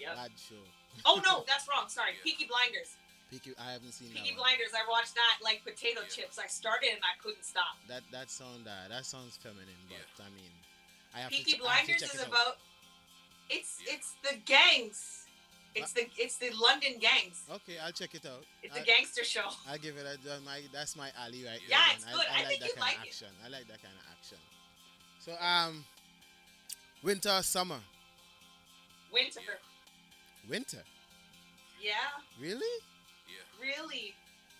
Yep. Bad show. Oh no, *laughs* that's wrong. Sorry, Peaky Blinders. Peaky, I haven't seen Peaky that one. Blinders. I watched that like potato chips. I started and I couldn't stop. That that sound uh, that sounds feminine, but I mean, I have Peaky to. ch- I have to Blinders check is it out. about. It's it's the gangs. It's the it's the London gangs. Okay, I'll check it out. It's a I- gangster show. *laughs* I'll give it a my that's my alley right Yeah, there. it's good. I, I like think that you'd kind like of it. action. I like that kind of action. So um, winter, or summer, Winter. winter. Yeah, Really? Yeah. Really.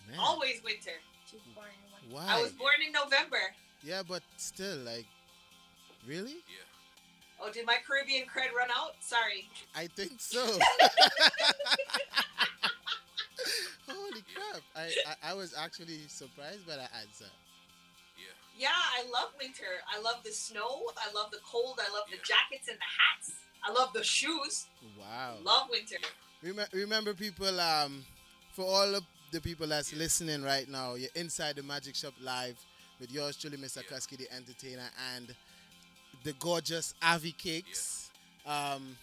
Man. Always winter. Why? I was born in November. Yeah, but still, like, really? Yeah. Oh, did my Caribbean cred run out? Sorry. I think so. *laughs* Holy crap! I, I I was actually surprised by that answer. Yeah, Yeah, I love winter. I love the snow. I love the cold. I love the jackets and the hats. I love the shoes. Wow. Love winter. Remember, remember people, um, for all of the people that's listening right now, you're inside the Magic Shop Live with yours truly, Mr. Kusky, the entertainer, and the gorgeous Avi Cakes. Um,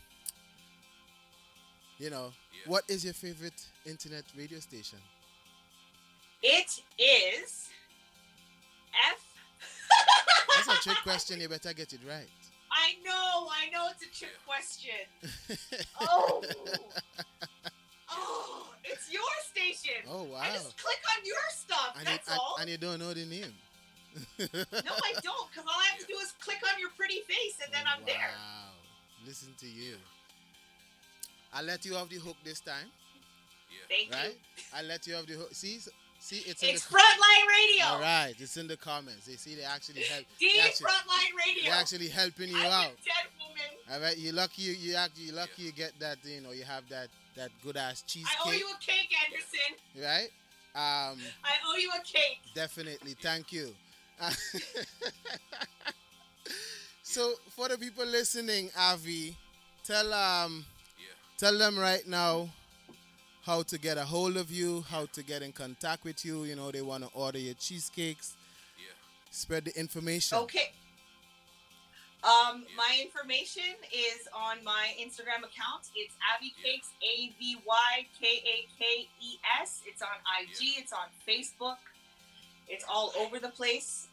you know, what is your favorite internet radio station? It is F. *laughs* That's a trick question. You better get it right. I know, I know it's a trick question. *laughs* Oh. Oh, it's your station. Oh, wow. I just click on your stuff. And you, that's and, all. and you don't know the name. *laughs* no, I don't, because all I have to do is click on your pretty face and then I'm there. Wow. Listen to you. I'll let you off the hook this time. Yeah. Thank right? you. I'll let you off the hook. See, see, it's in It's the Frontline Radio. All right, it's in the comments. They see they actually *laughs* help. D actually, Frontline Radio. They're actually helping you I'm out. a dead woman. All right, you lucky you you actually you lucky you get that you know you have that that good ass cheesecake. I owe you a cake, Anderson. right? Um, I owe you a cake. definitely. Thank you. So for the people listening, Avi, tell um tell them right now how to get a hold of you, how to get in contact with you. You know, they want to order your cheesecakes. Yeah. Spread the information. Okay. Um, my information is on my Instagram account. It's Avi Cakes, A V Y K A K E S. It's on IG. It's on Facebook. It's all over the place.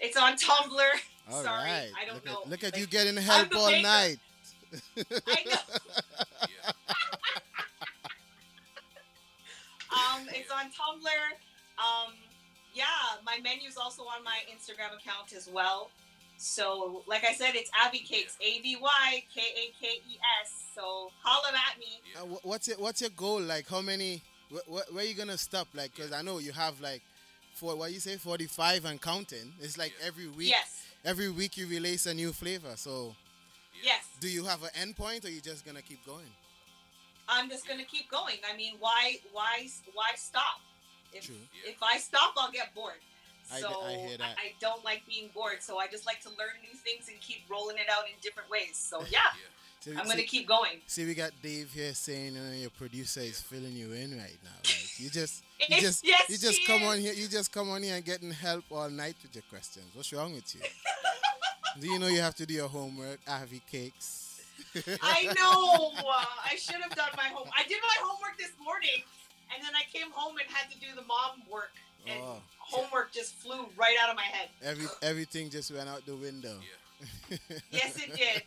It's on Tumblr. *laughs* All Sorry, right. I don't look know. At, look at Like, you getting help all baker. night. I know. *laughs* *laughs* um, it's on Tumblr. Um, yeah, my menu's also on my Instagram account as well. So, like I said, it's Avi Cakes, A V Y K A K E S. So, holla at me. Uh, what's your What's your goal? Like, how many? Wh- wh- where you gonna stop? Like, cause I know you have like, for what you say, forty five and counting. It's like every week. Yes. Every week you release a new flavor. So, Yes. do you have an end point, or you just gonna keep going? I'm just gonna keep going. I mean, why, why, why stop? If True. if I stop, I'll get bored. So I hear that. I don't like being bored. So I just like to learn new things and keep rolling it out in different ways. So yeah, So, I'm gonna see- keep going. See, we got Dave here saying uh, your producer is filling you in right now. Like you just, *laughs* you just, yes, you just come is. on here. You just come on here and getting help all night with your questions. What's wrong with you? *laughs* do you know you have to do your homework? Avi cakes. I know. Uh, *laughs* I should have done my home. I did my homework this morning, and then I came home and had to do the mom work, and Oh. homework just flew right out of my head. Every everything just went out the window. Yes, it did.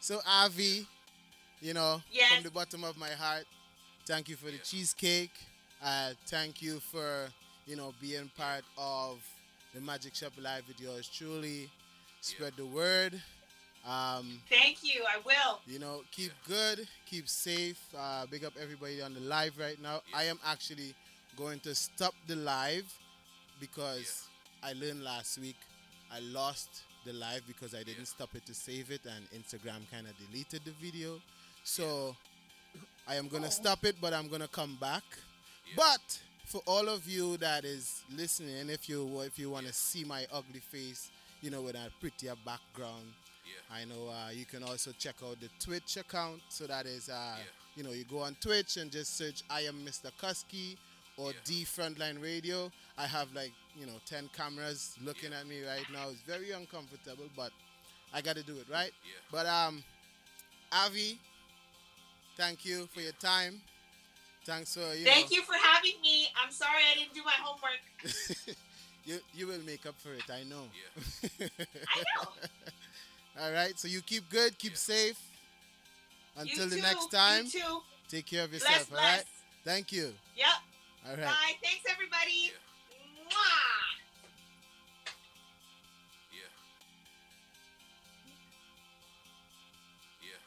So Avi, you know, Yes. from the bottom of my heart, thank you for the cheesecake. Uh, thank you for you know being part of the Magic Shop Live with yours truly. Spread the word. Um, Thank you. I will. you know, keep good, keep safe. Uh, big up everybody on the live right now. I am actually going to stop the live because I learned last week I lost the live because I didn't stop it to save it and Instagram kind of deleted the video. So I am going to stop it, but I'm going to come back. But for all of you that is listening, if you if you want to see my ugly face, you know, with a prettier background, I know uh, you can also check out the Twitch account. So that is uh, you know, you go on Twitch and just search I am Mr. Kusky or D Frontline Radio. I have like, you know, 10 cameras looking at me right now. It's very uncomfortable, but I got to do it, right? Yeah. But um Avi, thank you for your time. Thanks for you Thank know, you for having me. I'm sorry I didn't do my homework. *laughs* you you will make up for it, I know. *laughs* I know. *laughs* All right, so you keep good, keep safe. Until you the too. next time, You too. take care of Bless, yourself, all right? bless. Thank you. Yep. All right. Bye. Thanks, everybody. Mwah. Yeah. Yeah.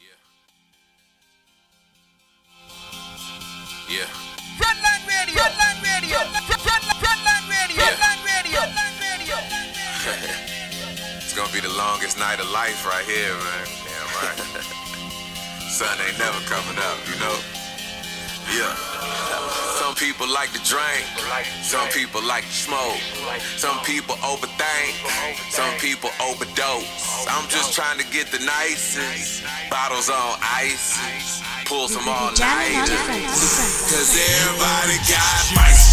Yeah. Yeah. Frontline Radio. Frontline Radio. Frontline, frontline Radio. Yeah. Frontline Radio. Frontline Radio. *laughs* it's gonna be the longest night of life right here, man. Damn right. *laughs* Sun ain't never coming up, you know? Yeah. Some people like to drink. Some people like to smoke. Some people overthink. Some people overdose. I'm just trying to get the nicest. Bottles on ice. Pull some all Jamming on the nighters. front, on the front. Cause everybody got vices,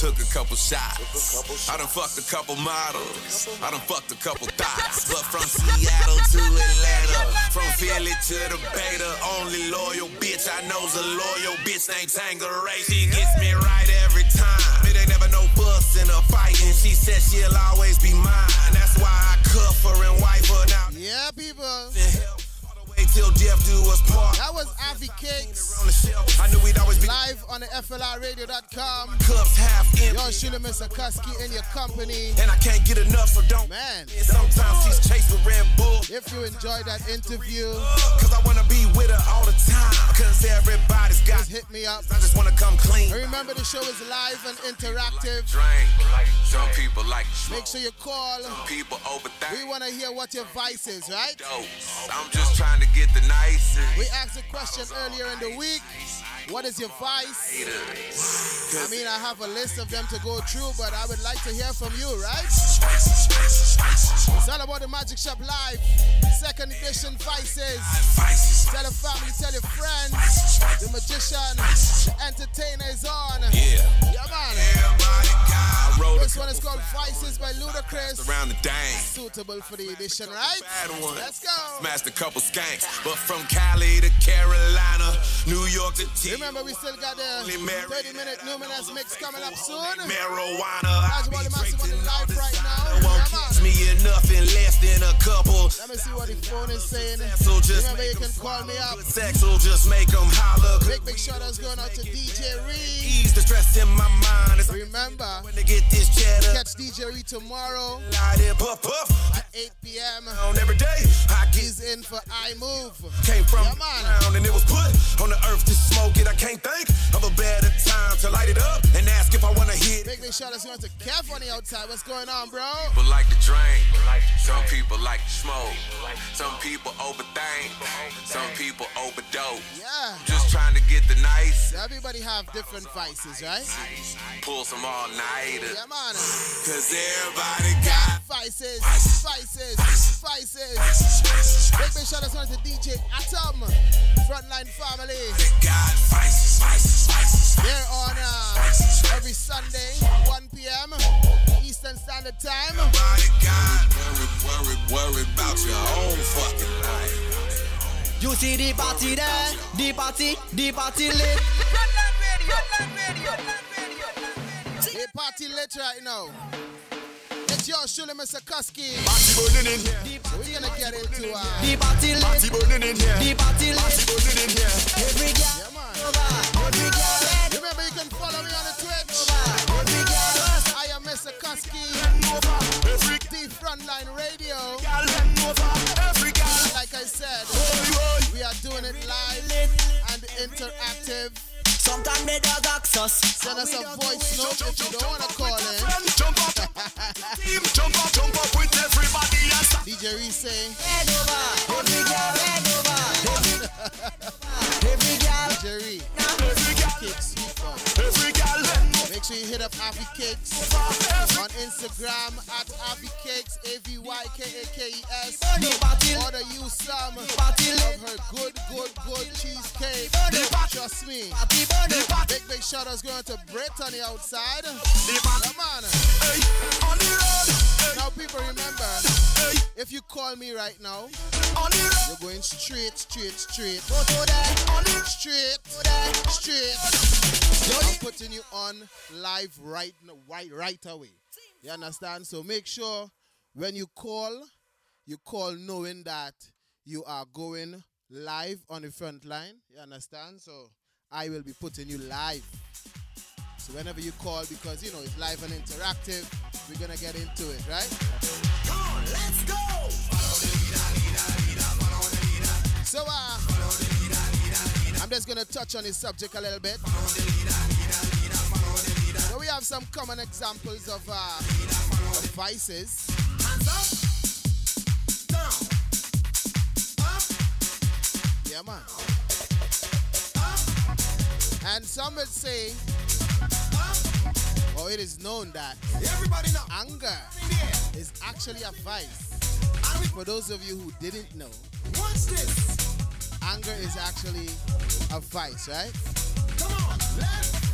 took a couple shots. I done fucked a couple models. I done fucked a couple thoughts. But from Seattle to Atlanta, from Philly to the Beta, only loyal bitch I know's a loyal bitch named Tanqueray. She gets me right every time. It ain't never no fuss in a fight, and she said she'll always be mine. That's why I cuff her and wife her now. Yeah, people. Till death do us part. That was Avi Cakes. On the shelf, I knew we'd always be Live on the FLRradio.com. cups half empty. Yo, Shula Mr. Kusky in your company. And I can't get enough, so don't. Man, Sometimes she's chased with Red Bull. if you enjoyed that interview, Cause I wanna be with her all the time. Cause everybody's got. just hit me up. I just wanna come clean. And remember, the show is live and interactive. Drink. Some people like to. Make sure you call. People overthink. We want to hear what your vice is, right? I'm just trying to get the nicest. We asked a question earlier in the week. What is your vice? I mean, I have a list of them to go through, but I would like to hear from you, right? It's all about the Magic Shop Live, second edition Vices. Tell a family, tell your friends. The magician, the entertainer is on. Yeah. Yeah, man. This one is called Vices by Ludacris. around the dang. Suitable for the edition, right? Bad one. Let's go. Smashed a couple skanks, but from Cali to Carolina, New York to T. Remember, we still got the 30 minute Luminous mix coming up soon. Marijuana. I That's be what the massive on drinking live right now. Won't catch me in less than a couple. Let me see what the phone is saying. So just Remember, you can call me up. Sex will just make them holler. Big, big shout outs going out to DJ Reed. Ease the stress in my mind. It's Remember, when to get this cheddar. catch DJ Reed tomorrow Light it, puff, puff. at 8 p.m. On every day, I get He's in for I Move. Came from Yeah, the ground and it was put on the earth to smoke it. I can't think of a better time to light it up and ask if I wanna hit. Big, big shout going to Kev on the outside. What's going on, bro? People like to drink, some people like to smoke, some people overthink, some people overdose. Yeah. Just trying to get the nice, Everybody have different vices, right? pull some all nighters. Yeah, man. Cause everybody got Vices, vices, vices. Big, big shout outs going to DJ Atom, Frontline Family. They're on uh, every Sunday, 1 p.m. Eastern Standard Time. You see the party there, the party, the party lit. Frontline Radio, Frontline Radio, Frontline Radio. They party lit right now. It's your Shula Mr. Kusky. Party burning in here. The So party we're gonna get into uh, The party lit, Party burning in here. the party Party burning in here. Every girl yeah, man. over, every girl red Remember, you can follow me on the Twitch. over, every girl I am Mr. Kusky, Every the Frontline Radio. gal bend over. Every gal. Like I said, Oi, oi. we are doing it live and interactive. Sometimes me dog access. Send us a voice note if you don't wanna call in. Jump up, team, jump up, jump up with everybody. DJ Reese saying, Head over, every girl, head over, every, every girl, Reese, every girl, Sweet Fun. every girl. Make sure you hit up Avi Cakes on Instagram at Avi Cakes, A V Y K A K E S. Order you some of her good, good, good cheesecake. Trust me. Big, big shout outs going to the outside. Come on. Now, people, remember, if you call me right now, you're going straight, straight, straight. Straight, straight. I'm putting you on live right, right, right away. You understand? So make sure when you call, you call knowing that you are going live on the front line. You understand? So I will be putting you live. So whenever you call, because you know it's live and interactive, we're gonna get into it, right? Come on, let's go. So uh, I'm just gonna touch on this subject a little bit. Have some common examples of, uh, of vices. Hands up, down, up, Yeah, man. And some would say, or it is known that anger In the air. is actually a vice. For those of you who didn't know, watch this. anger is actually a vice, right? Come on,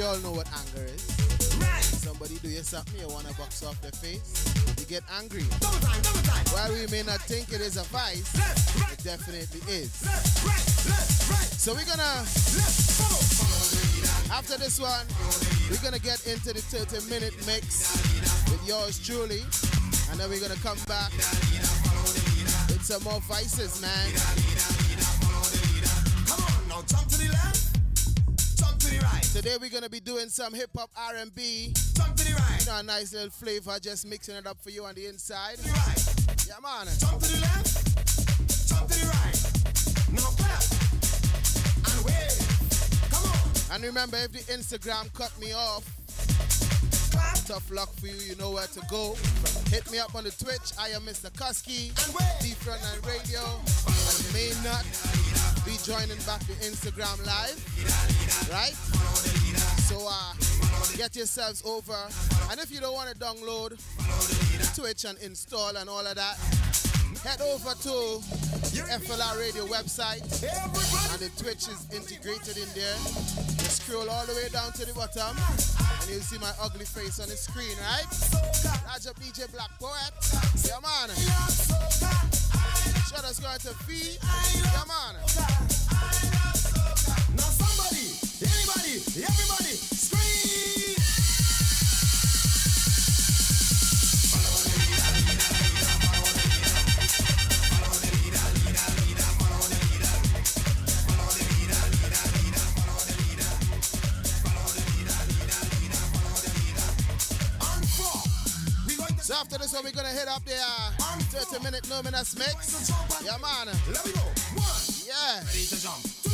We all know what anger is. right. Somebody do you something, you wanna box off their face, you get angry. Double time, double time. While we may not think it is a vice, right, it definitely is. left, right, So we're gonna, after this one, we're gonna get into the 30 minute mix with yours truly. And then we're gonna come back with some more vices, man. Come on, now jump to the left, to right, Today we're gonna be doing some hip hop R&B, jump to the right, you know, a nice little flavor, just mixing it up for you on the inside. to the right. Yeah, man. Jump to the left, jump to the right. Now clap and wave. Come on, And remember, if the Instagram cut me off, clap tough luck for you. You know where to go. Hit me up on the Twitch. I am Mr. Kusky, and wave. D Frontline Radio. And may not be joining back the Instagram live, right? So uh, get yourselves over. And if you don't want to download Twitch and install and all of that, head over to the FLR Radio website. And the Twitch is integrated in there. You scroll all the way down to the bottom, and you'll see my ugly face on the screen, right? Up DJ Black Poet. Yeah, man. Shout us going to V. Yeah, man. now somebody, anybody, everybody, after this one, we're gonna hit up the uh, 30 minute luminous mix. Yeah, man. Let me go. One, Yeah. ready to jump. Two,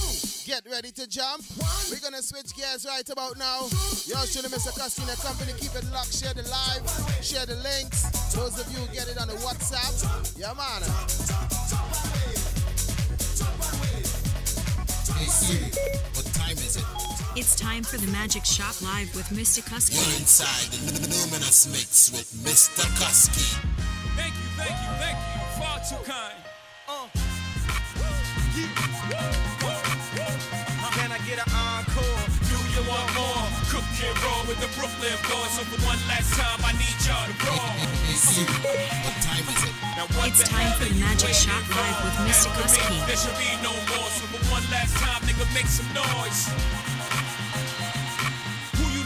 Get ready to jump. One. We're gonna switch gears right about now. Truly, Mr. Castina Company. Keep it locked. Share the live. Share the links. Those of you who get it on the WhatsApp. Yeah, man. Hey Siri, what time is it? It's time for the Magic Shop Live with Mr. Kusky. You're inside the Luminous Mix with Mr. Kusky. Thank you, thank you, thank you. Far too kind. Uh. Can I get an encore? Do you want more? Cook and roll with the Brooklyn boys. So for one last time, I need y'all to roll. Hey Siri, what time is it? Now what It's time for the Magic Shop? Live with Mr. And Kusky. There should be no more. So for one last time, nigga, make some noise.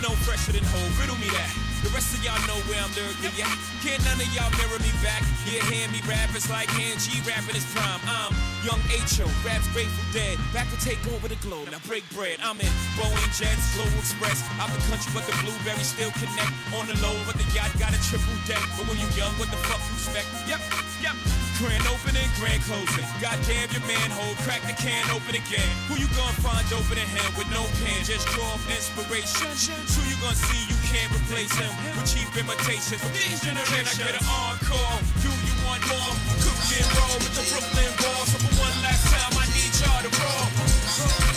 Know fresher than whole? Riddle me that. The rest of y'all know where I'm lyrically at. Can't none of y'all mirror me back. Yeah, hear me rap, it's like hand G rapping his prime. I'm young H.O., raps Grateful Dead. Back to take over the globe, now break bread. I'm in Boeing Jets, Global Express. Out the country, but the blueberries still connect. On the low, but the yacht got a triple deck. But when you young, what the fuck you expect? Yep, yep. Grand opening, grand closing. Goddamn your manhole, crack the can open again. Who you gonna find Open opening him with no pen? Just draw inspiration. Who you gonna see you can't replace him with cheap imitations from these generations? Can I get an encore? Do you want more? Cook and roll with the Brooklyn Balls. So for one last time, I need y'all to roll.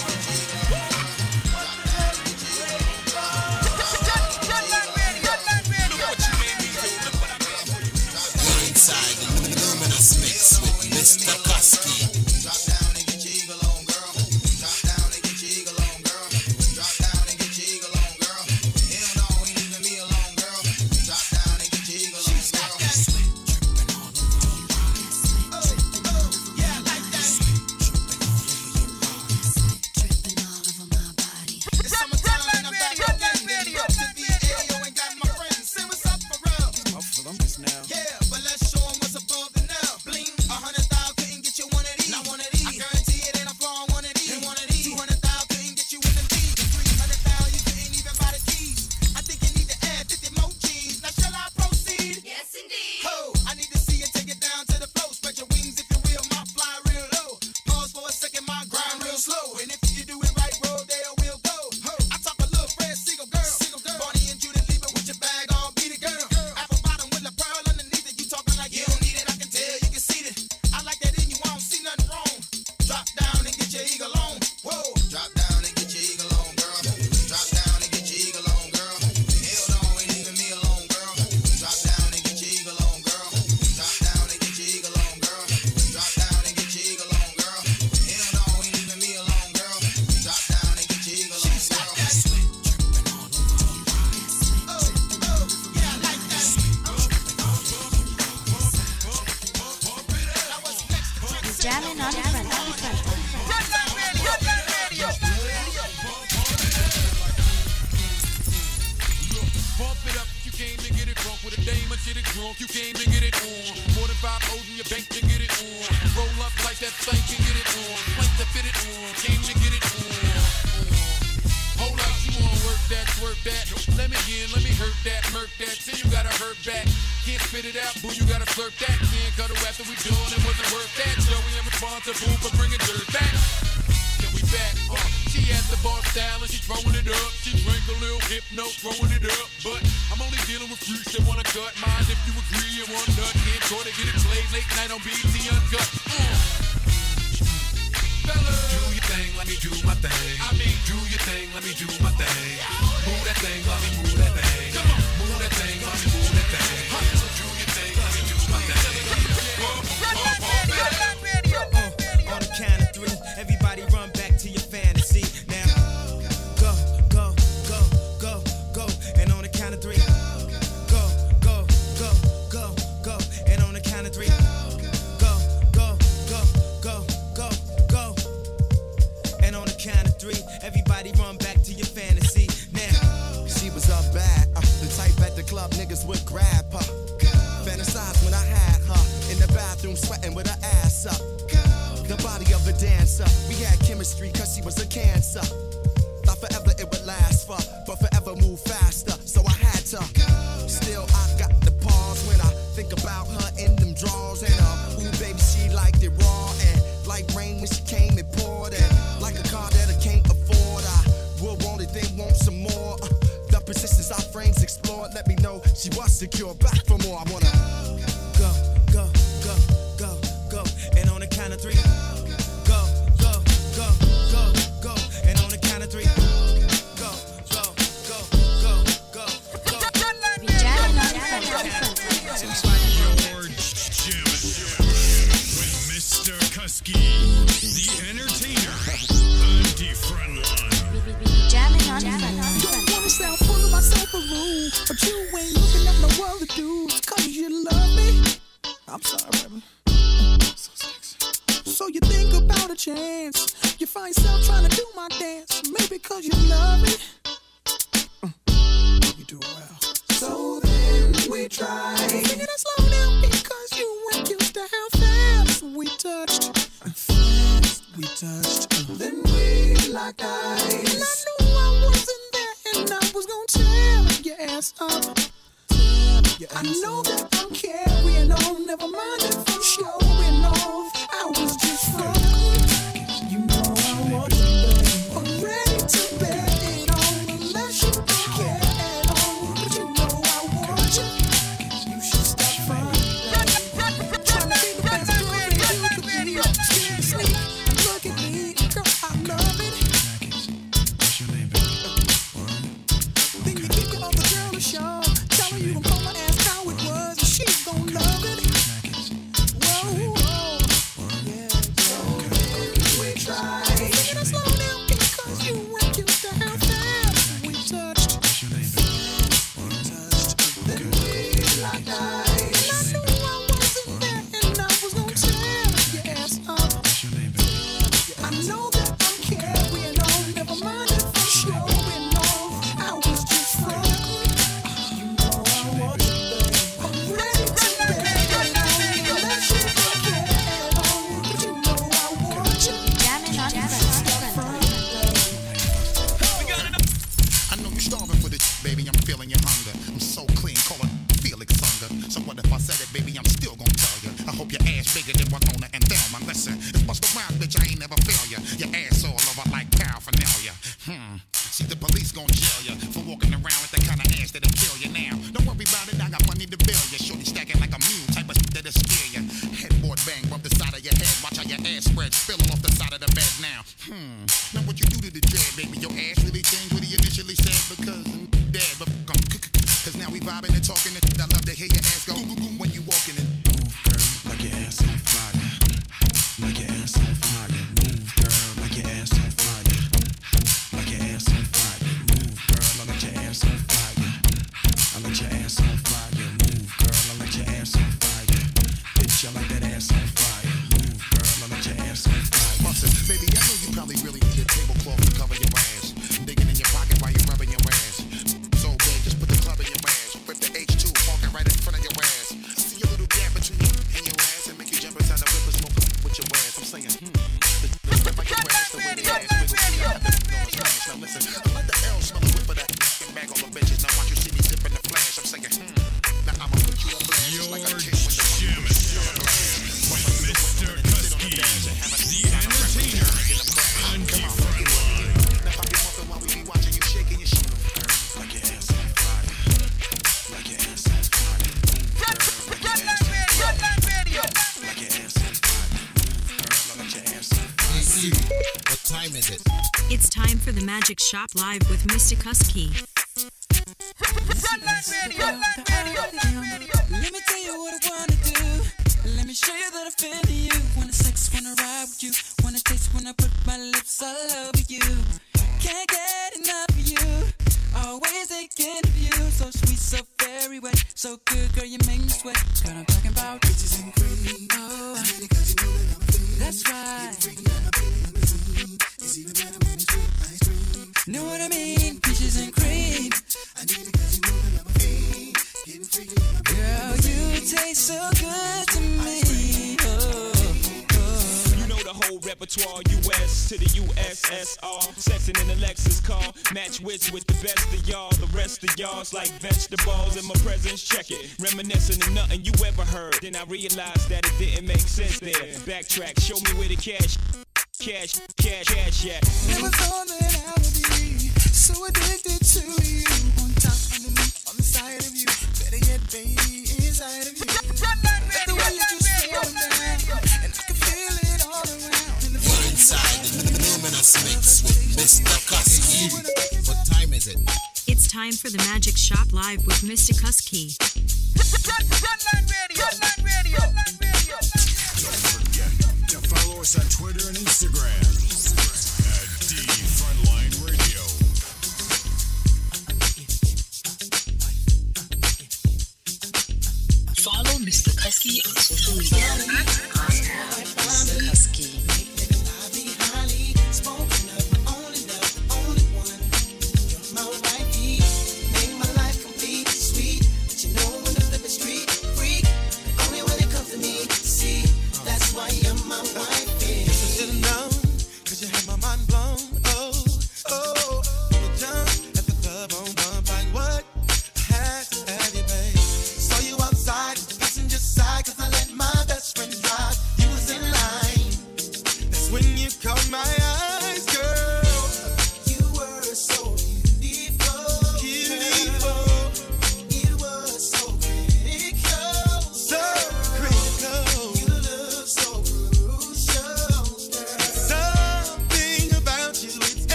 Shop Live with Mr. Kusky.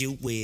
You is.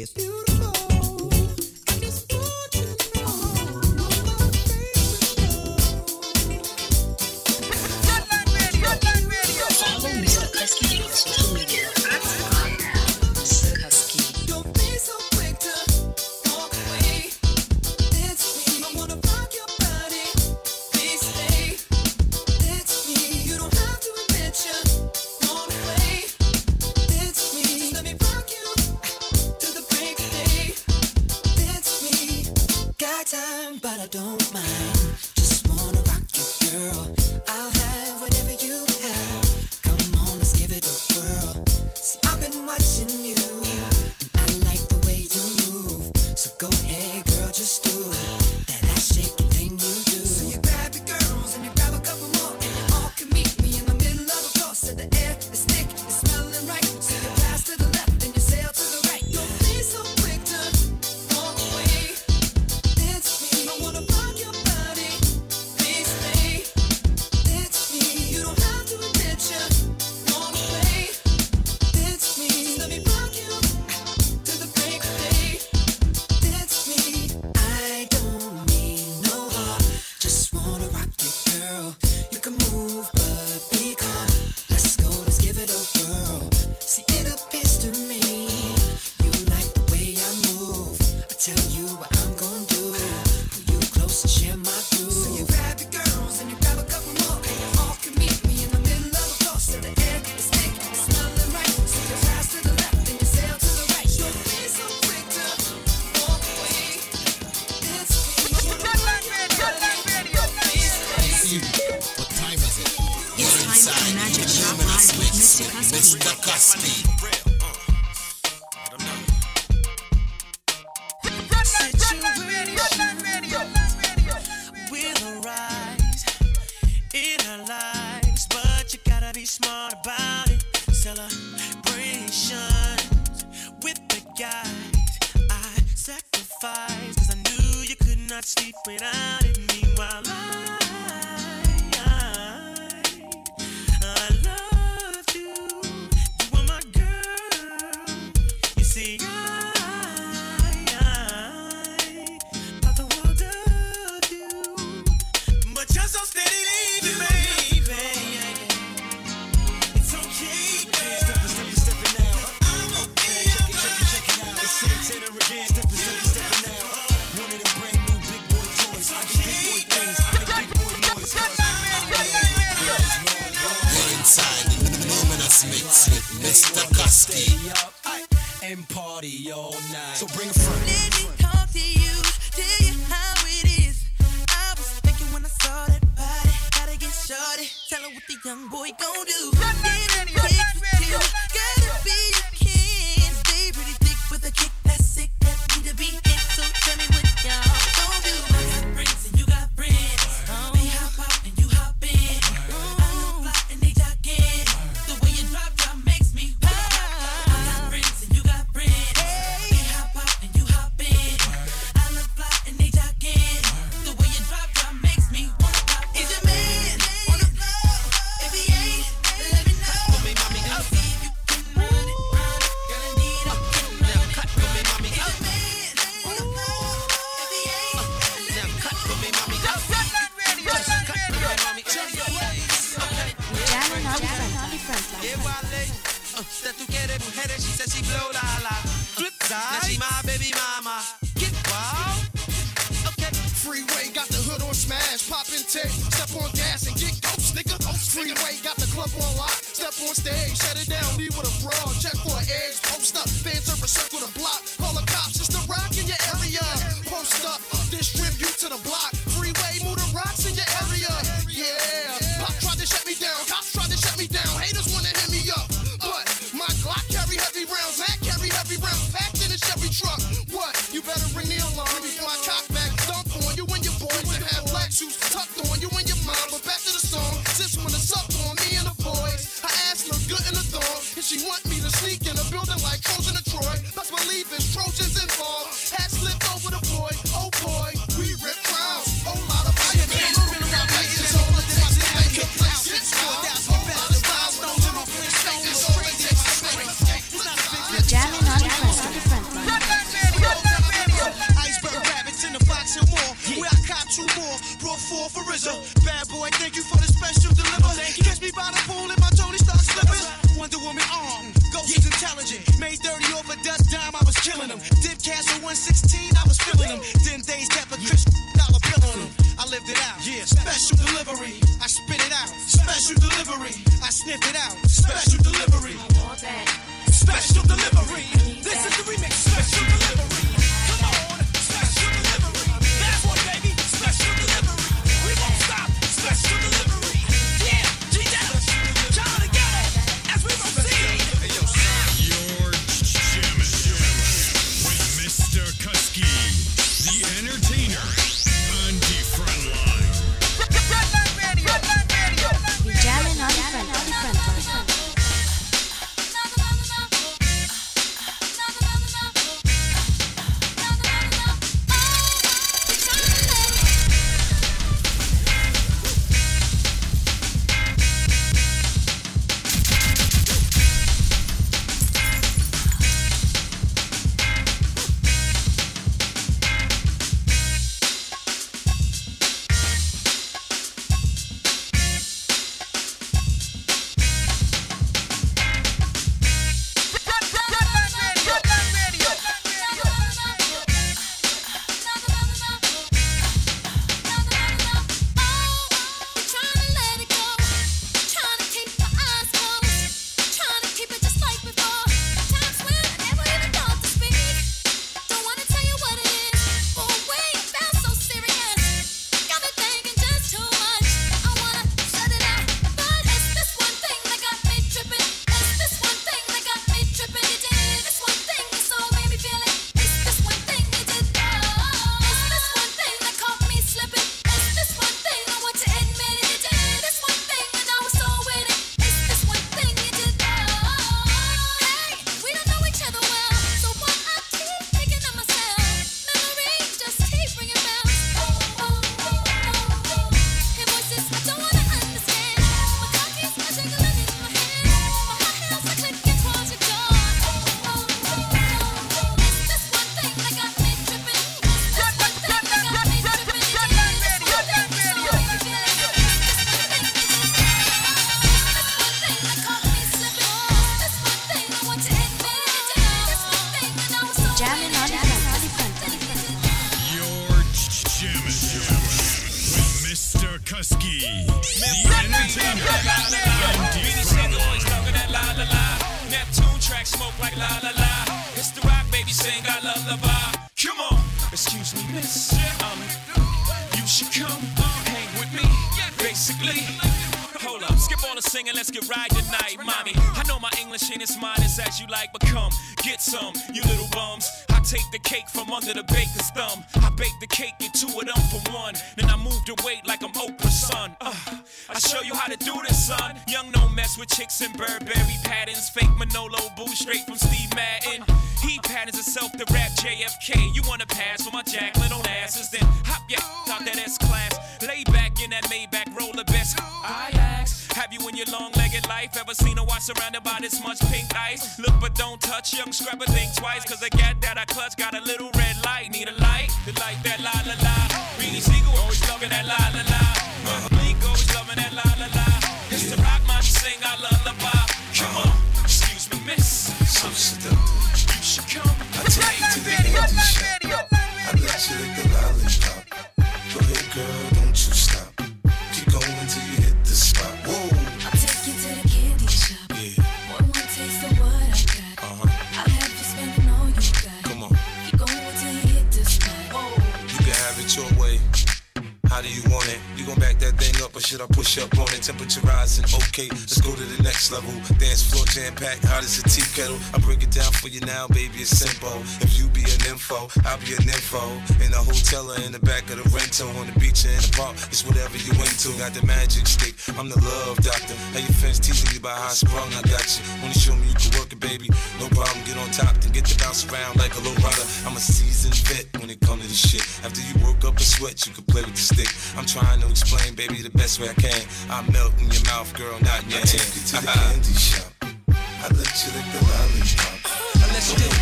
simple. If you be an info, I'll be an info. In a hotel or in the back of the rental, on the beach or in the park, it's whatever you into. Got the magic stick, I'm the love doctor. How your fans teasing you about how I sprung, I got you. When you show me you can work it, baby, no problem. Get on top, then get to bounce around like a low rider. I'm a seasoned vet when it comes to this shit. After you work up a sweat, you can play with the stick. I'm trying to explain, baby, the best way I can. I melt in your mouth, girl, not in your I hand. I take you to the candy shop. I let you lick the lollipop let's do it.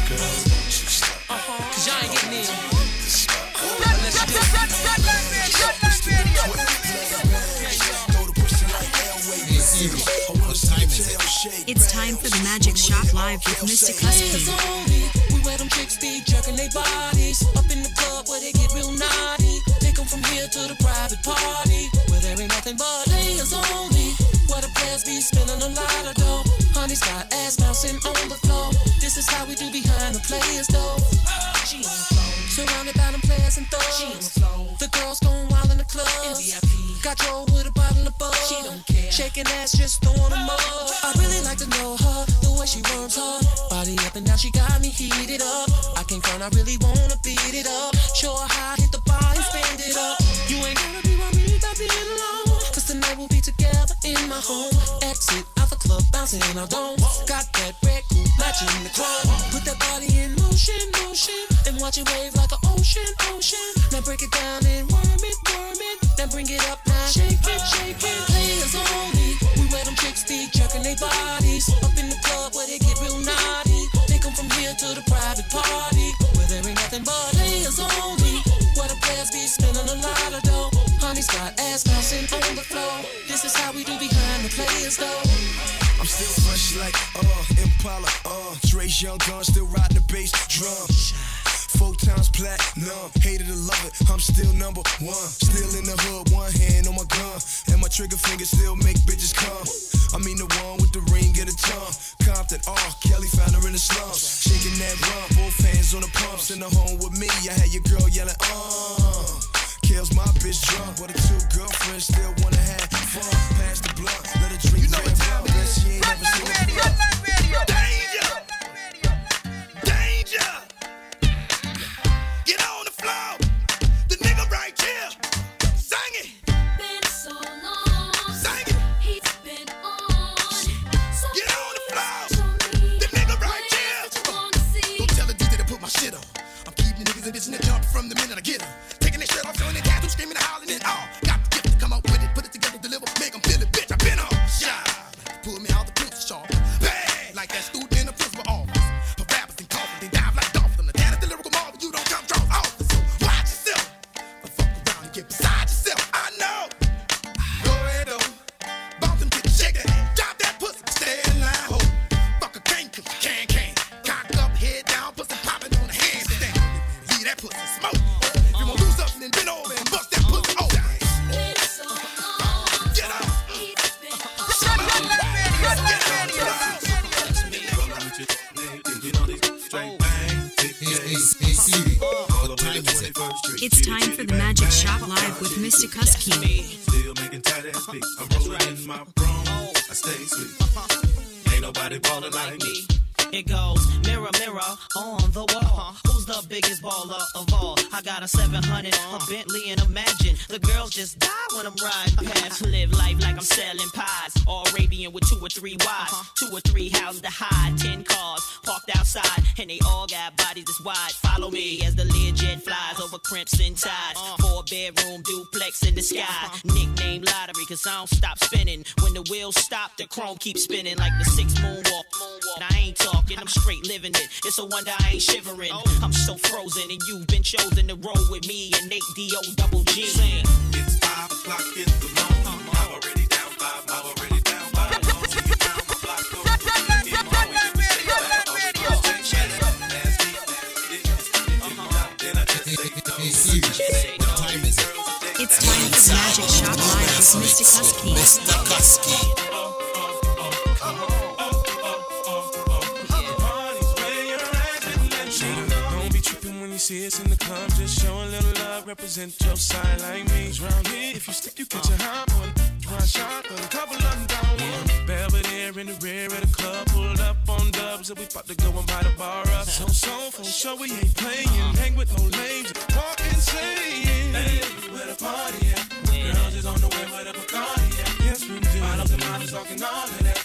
Cause y'all ain't getting in. Let's do it. It's time for the Magic Shop Live with Mr. Kusky them chicks be jerking their bodies up in the club where they get real naughty. They come from here to the private party where there ain't nothing but only. Where the players be a lot of dough. Honey's got ass bouncing on the Got Joe with a bottle of bug. She don't care. Shaking ass, just throwing them up. I really like to know her, the way she worms her body up and down. She got me heated up. I can't front, I really wanna beat it up. Show her how I hit the bar and spend it up. You ain't gonna be with me by being alone. Cause tonight we'll be together in my home. Exit out the club, bouncing our dome. Got that red coupe matching the chrome. Put that body in motion, motion. And watch it wave like an ocean, ocean. Now break it down and worm it, worm it. Shake it, shake it. Players only. We where them chicks be jerking their bodies. Up in the club where they get real naughty. Take 'em from here to the private party. Where there ain't nothing but players only. Where the players be spending a lot of dough. Honey's got ass bouncing on the floor. This is how we do behind the players though. I'm still fresh like uh Impala, uh Dre's young gun, still riding the bass drum. Four times platinum, hated to love it. I'm still number one. Still in the hood, one hand on my gun, and my trigger finger still make bitches come. I mean the one with the ring and the tongue. Compton, oh Kelly found her in the slums, shaking that rum, both hands on the pumps. In the home with me, I had your girl yelling, uh. Kills my bitch drunk, but the two girlfriends still wanna have fun. Pass the blunt, let her drink you know red rum, but she ain't never seen a blunt. I'm past. Live life like I'm selling pies. All Arabian with two or three wives, uh-huh. two or three houses to hide, ten cars parked outside, and they all got bodies this wide. Follow me as the Learjet flies over crimson tides. Uh-huh. Four bedroom duplex in the sky. Uh-huh. Nickname lottery, cause I don't stop spinning. When the wheels stop, the chrome keeps spinning like the six moonwalk. And I ain't talking, I'm straight living it. It's a wonder I ain't shivering. Oh. I'm so frozen, and you've been chosen to roll with me and Nate D.O. double G. It's five o'clock in the morning. I'm already down five. I'm already down five. Long as you down my block, go. Get my way, you can stay back. Always just take shots. Nasty, nasty, Then I just say, What time is it? It's time for Magic Shop Live with Mr. Kusky. Mr. Kusky. See us in the club. Just show a little love, represent your side like me. round here, if you stick, you catch a hot one. Try shot, a couple of them down one. Belvedere in the rear of the club, pulled up on dubs, and we about to go and buy the bar up. So, so, for sure, we ain't playing. Hang with no lames, walk insane. Hey, where the party at? Girls is on the way where the Bacardi at. Yes, we do. Bottles and models talking all of that.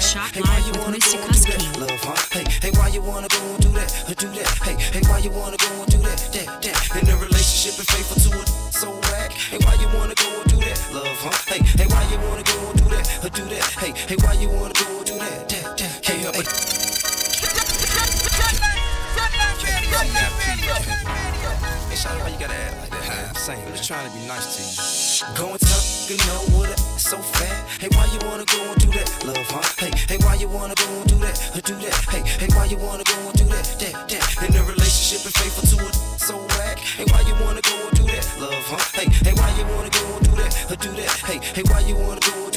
For the Magic Shop Live with Mr. Kusky. Love, huh? Hey, hey, why you wanna go and do that? Or do that? Hey, hey, why you wanna go and do that? That, that. In a relationship and faithful to it, so whack. Hey, why you wanna go and do that? Love, huh? Hey, hey, why you wanna go and do that? Or do that? Hey, hey, why you wanna go and do that? That, that. Can't help it. Hey, Shawty, why you gotta act like that? man? I'm saying, I'm just trying to be nice to you. Go you know what it's so fat. Hey, why you wanna go and do that? Love, huh? Hey, hey, why you wanna go and do that? Or do that? Hey, hey, why you wanna go and do that? That, that. In a relationship and faithful to it, so whack. Hey, why you wanna go and do that? Love, huh? Hey, hey, why you wanna go and do that? Or do that? Hey, hey, why you wanna go and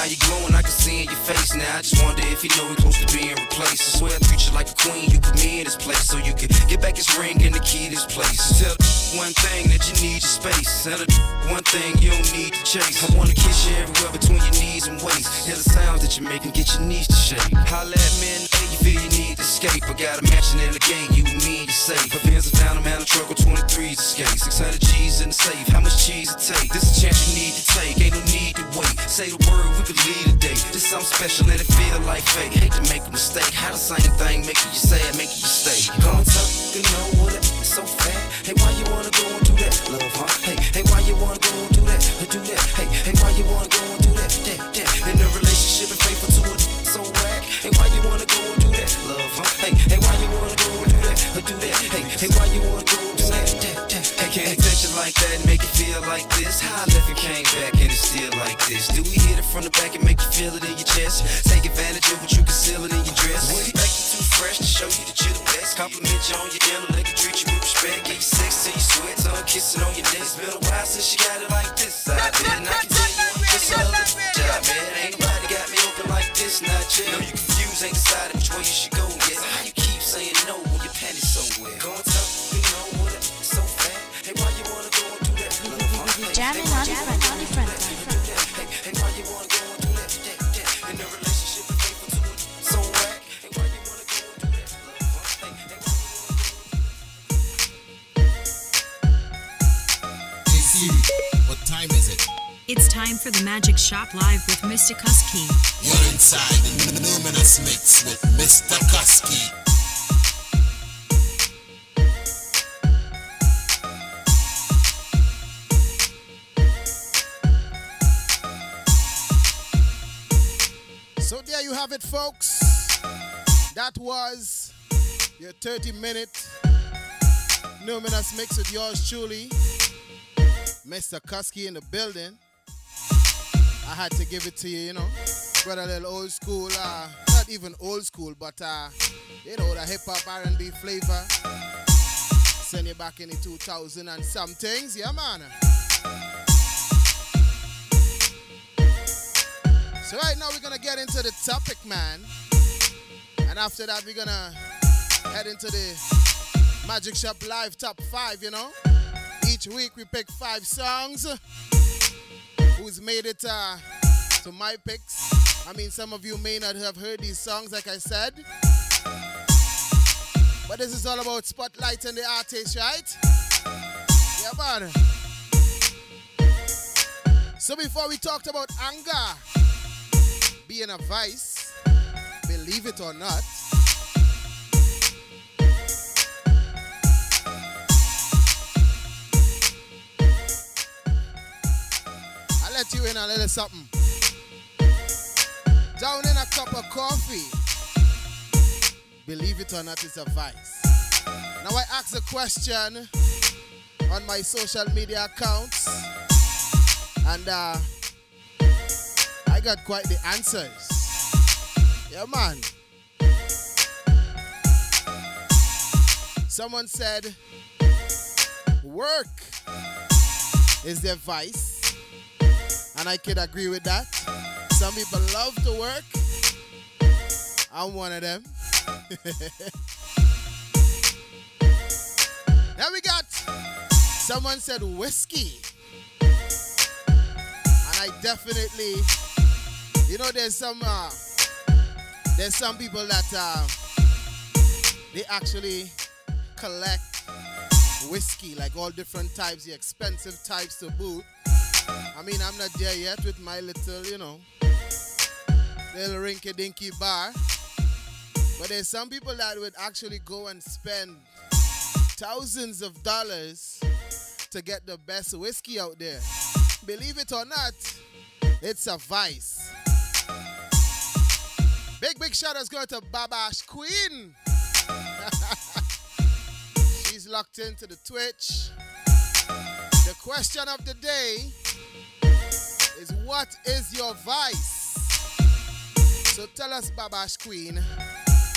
how you glowing. I can see in your face now. I just wonder if you know we're close to being replaced. I swear I treat you like a queen. You put me in this place so you can get back his ring and the key to this place. Tell one thing that you need your space. Tell one thing you don't need to chase. I wanna kiss you everywhere between your knees and waist. Hear the sounds that you make and get your knees to shake. Holla at me and hey, you feel you need to escape. I got a mansion in the game, you me, you safe. My Benz are down, I'm out of truck with 23s escape. 600 G's in the safe, how much cheese it take? This is a chance you need to take, ain't no need to wait. Say the word, we could lead. This something special and it feel like fate. Hate to make a mistake, how the same thing making you it, making you stay. Come talk, you know what it is so fat. Hey, why you wanna go and do that? Love, huh? Hey, hey, why you wanna go and do that? Or do that? Hey, hey, why you wanna go and do that? That, that. In a relationship and faithful to it, so whack. Hey, why you wanna go and do that? Love, huh? Hey, hey, why you wanna go and do that? Or do that? Hey, hey, why you wanna go and do that? That, that. Hey, can't touch it like that and make it feel like this. How I left and came back this. Do we hit it from the back and make you feel it in your chest? Take advantage of what you conceal it in your dress. Like you too fresh to show you that you're the best. Compliment you on your intellect and treat you with respect. Get you sex till you sweat, tongue kissing on your neck. It's been a while since you got it like this. I bet and I can tell you I'm just another job, man. Ain't nobody got me open like this, not yet. Know you confused, ain't decided which way you should go It's time for the Magic Shop Live with Mr. Kusky. You're inside the Luminous Mix with Mr. Kusky. So there you have it, folks. That was your 30 minute Luminous mix with yours truly, Mr. Kusky in the building. I had to give it to you, you know. A little old school, uh, not even old school, but uh, you know, the hip hop R&B flavor. Send you back in the 2000 and some things, yeah, man. So right now we're gonna get into the topic, man. And after that we're gonna head into the Magic Shop Live Top 5, you know. Each week we pick five songs. Who's made it uh, to my picks? I mean, some of you may not have heard these songs, like I said. But this is all about spotlighting the artist, right? Yeah, man. So before we talked about anger being a vice, believe it or not, in a little something. Down in a cup of coffee, believe it or not, it's a vice. Now I ask a question on my social media accounts, and uh, I got quite the answers. Yeah, man. Someone said, work is their vice. And I could agree with that. Some people love to work. I'm one of them. *laughs* now we got someone said whiskey. And I definitely, you know, there's some uh, there's some people that uh, they actually collect whiskey, like all different types, the expensive types to boot. I mean, I'm not there yet with my little, you know, little rinky dinky bar. But there's some people that would actually go and spend thousands of dollars to get the best whiskey out there. Believe it or not, it's a vice. Big, big shout outs going to Babash Queen. *laughs* She's locked into the Twitch. The question of the day is what is your vice? So tell us, Babash Queen,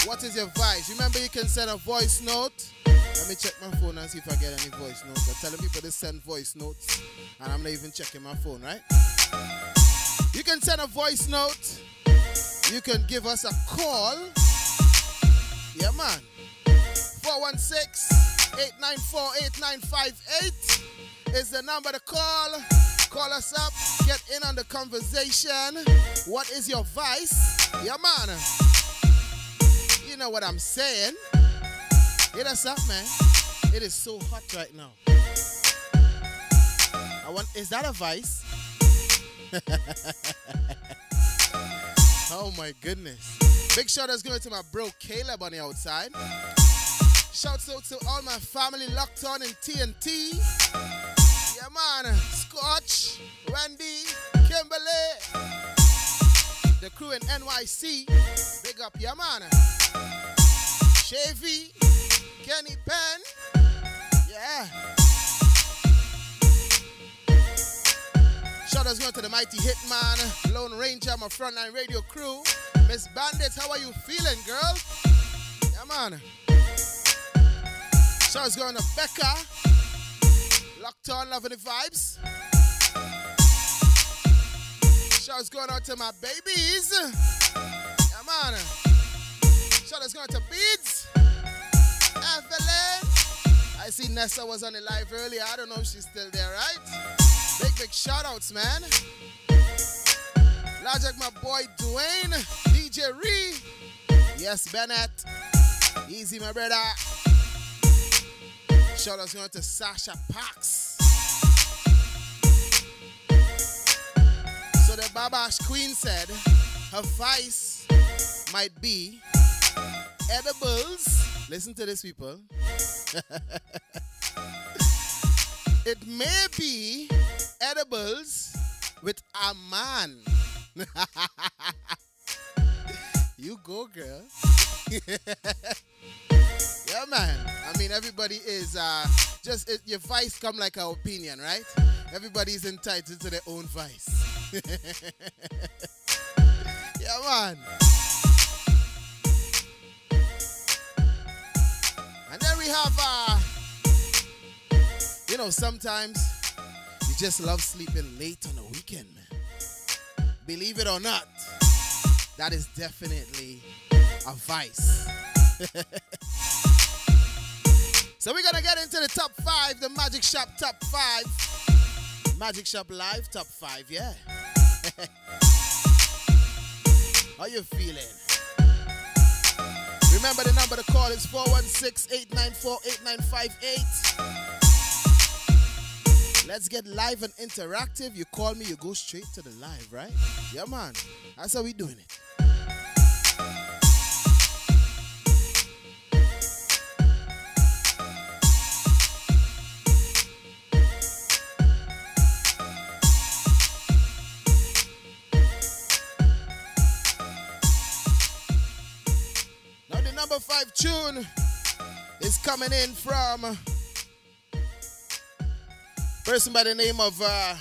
what is your vice? Remember, you can send a voice note. Let me check my phone and see if I get any voice notes. I'm telling people to send voice notes, and I'm not even checking my phone, right? You can send a voice note. You can give us a call. Yeah, man. 416 894 8958 is the number to call. Call us up, get in on the conversation. What is your vice? Yeah, man. You know what I'm saying. Hit us up, man. It is so hot right now. I want is that a vice? *laughs* oh my goodness. Big shout outs going to my bro Caleb on the outside. Shouts out to all my family locked on in TNT. Yeah, man. Scotch, Wendy, Kimberly, the crew in NYC. Big up, yeah, man. Chevy, Kenny Penn. Yeah. Shout going to the mighty Hitman, Lone Ranger, my frontline radio crew. Miss Bandits, how are you feeling, girl? Yeah, man. Shout going to Becca. Locked on, loving the vibes. Shouts going out to my babies. Yeah, man. Shout going out to Beads. Evelyn. I see Nessa was on the live earlier. I don't know if she's still there, right? Big, big shout outs, man. Like my boy Dwayne. DJ Ree. Yes, Bennett. Easy, my brother. Shout out to Sasha Pax. So the Babash Queen said her vice might be edibles. Listen to this, people. *laughs* it may be edibles with a man. *laughs* you go, girl. *laughs* yeah, man. Everybody is uh, just it, your vice come like our opinion, right? Everybody's entitled to their own vice. *laughs* yeah, man. And then we have, uh, you know, sometimes you just love sleeping late on the weekend, man. Believe it or not, that is definitely a vice. *laughs* so we're gonna get into the top five, the Magic Shop top five. Magic Shop Live top five, yeah. *laughs* How you feeling? Remember the number to call is 416-894-8958. Let's get live and interactive. You call me, you go straight to the live, right? Yeah, man. That's how we doing it. Tune is coming in from person by the name of uh,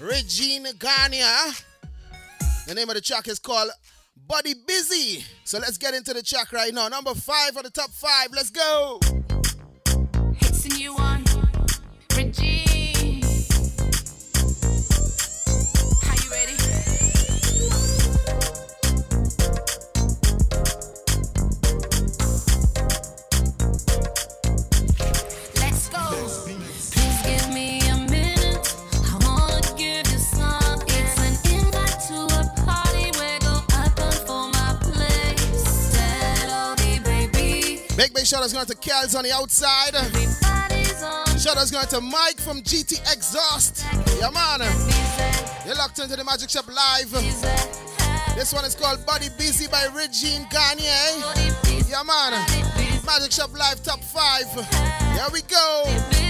Regine Garnia. The name of the track is called Body Busy. So let's get into the track right now. Number five on the top five. Let's go. Shout outs going to Kels on the outside. Shout outs going to Mike from GT Exhaust. Yeah, man. You're locked into the Magic Shop Live. This one is called Body Busy by Regine Gagne. Eh? Yeah, man. Magic Shop Live Top 5. Here we go.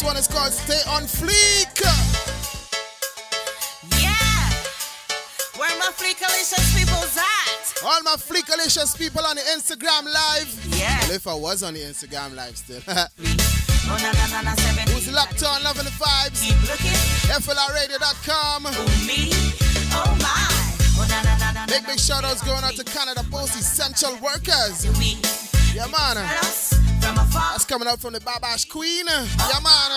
This one is called Stay on Fleek. Yeah. Where my fleekalicious people's at? All my Fleekalicious people on the Instagram live. Yeah. Well, if I was on the Instagram live still. *laughs* Oh, Who's locked on, loving the vibes? Keep looking. FLRradio.com. me. Oh my. Oh, Big, big shout outs going out to Canada Post Essential Workers. Yeah, man. That's coming out from the Babash Queen. Yeah, man.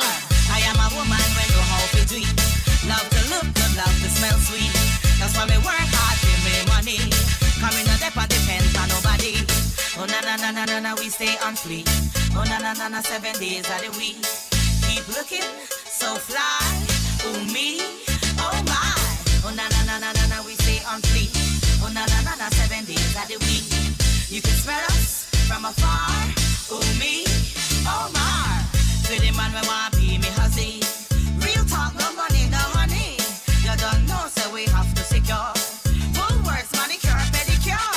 I am a woman when you how to do it. Love to look good, love to smell sweet. That's why me work hard to make money. Coming on dep depend on nobody. Oh na na na na na na we stay on fleek. Oh na na na na seven days of the week. Keep looking so fly. Oh me, oh my. Oh na na na na na na we stay on fleek. Oh na na na na seven days of the week. You can smell us from afar. Oh me, oh my. For the man we want be me hussy. Real talk, no money, no honey. You don't know, so we have to secure. Full words, manicure, pedicure.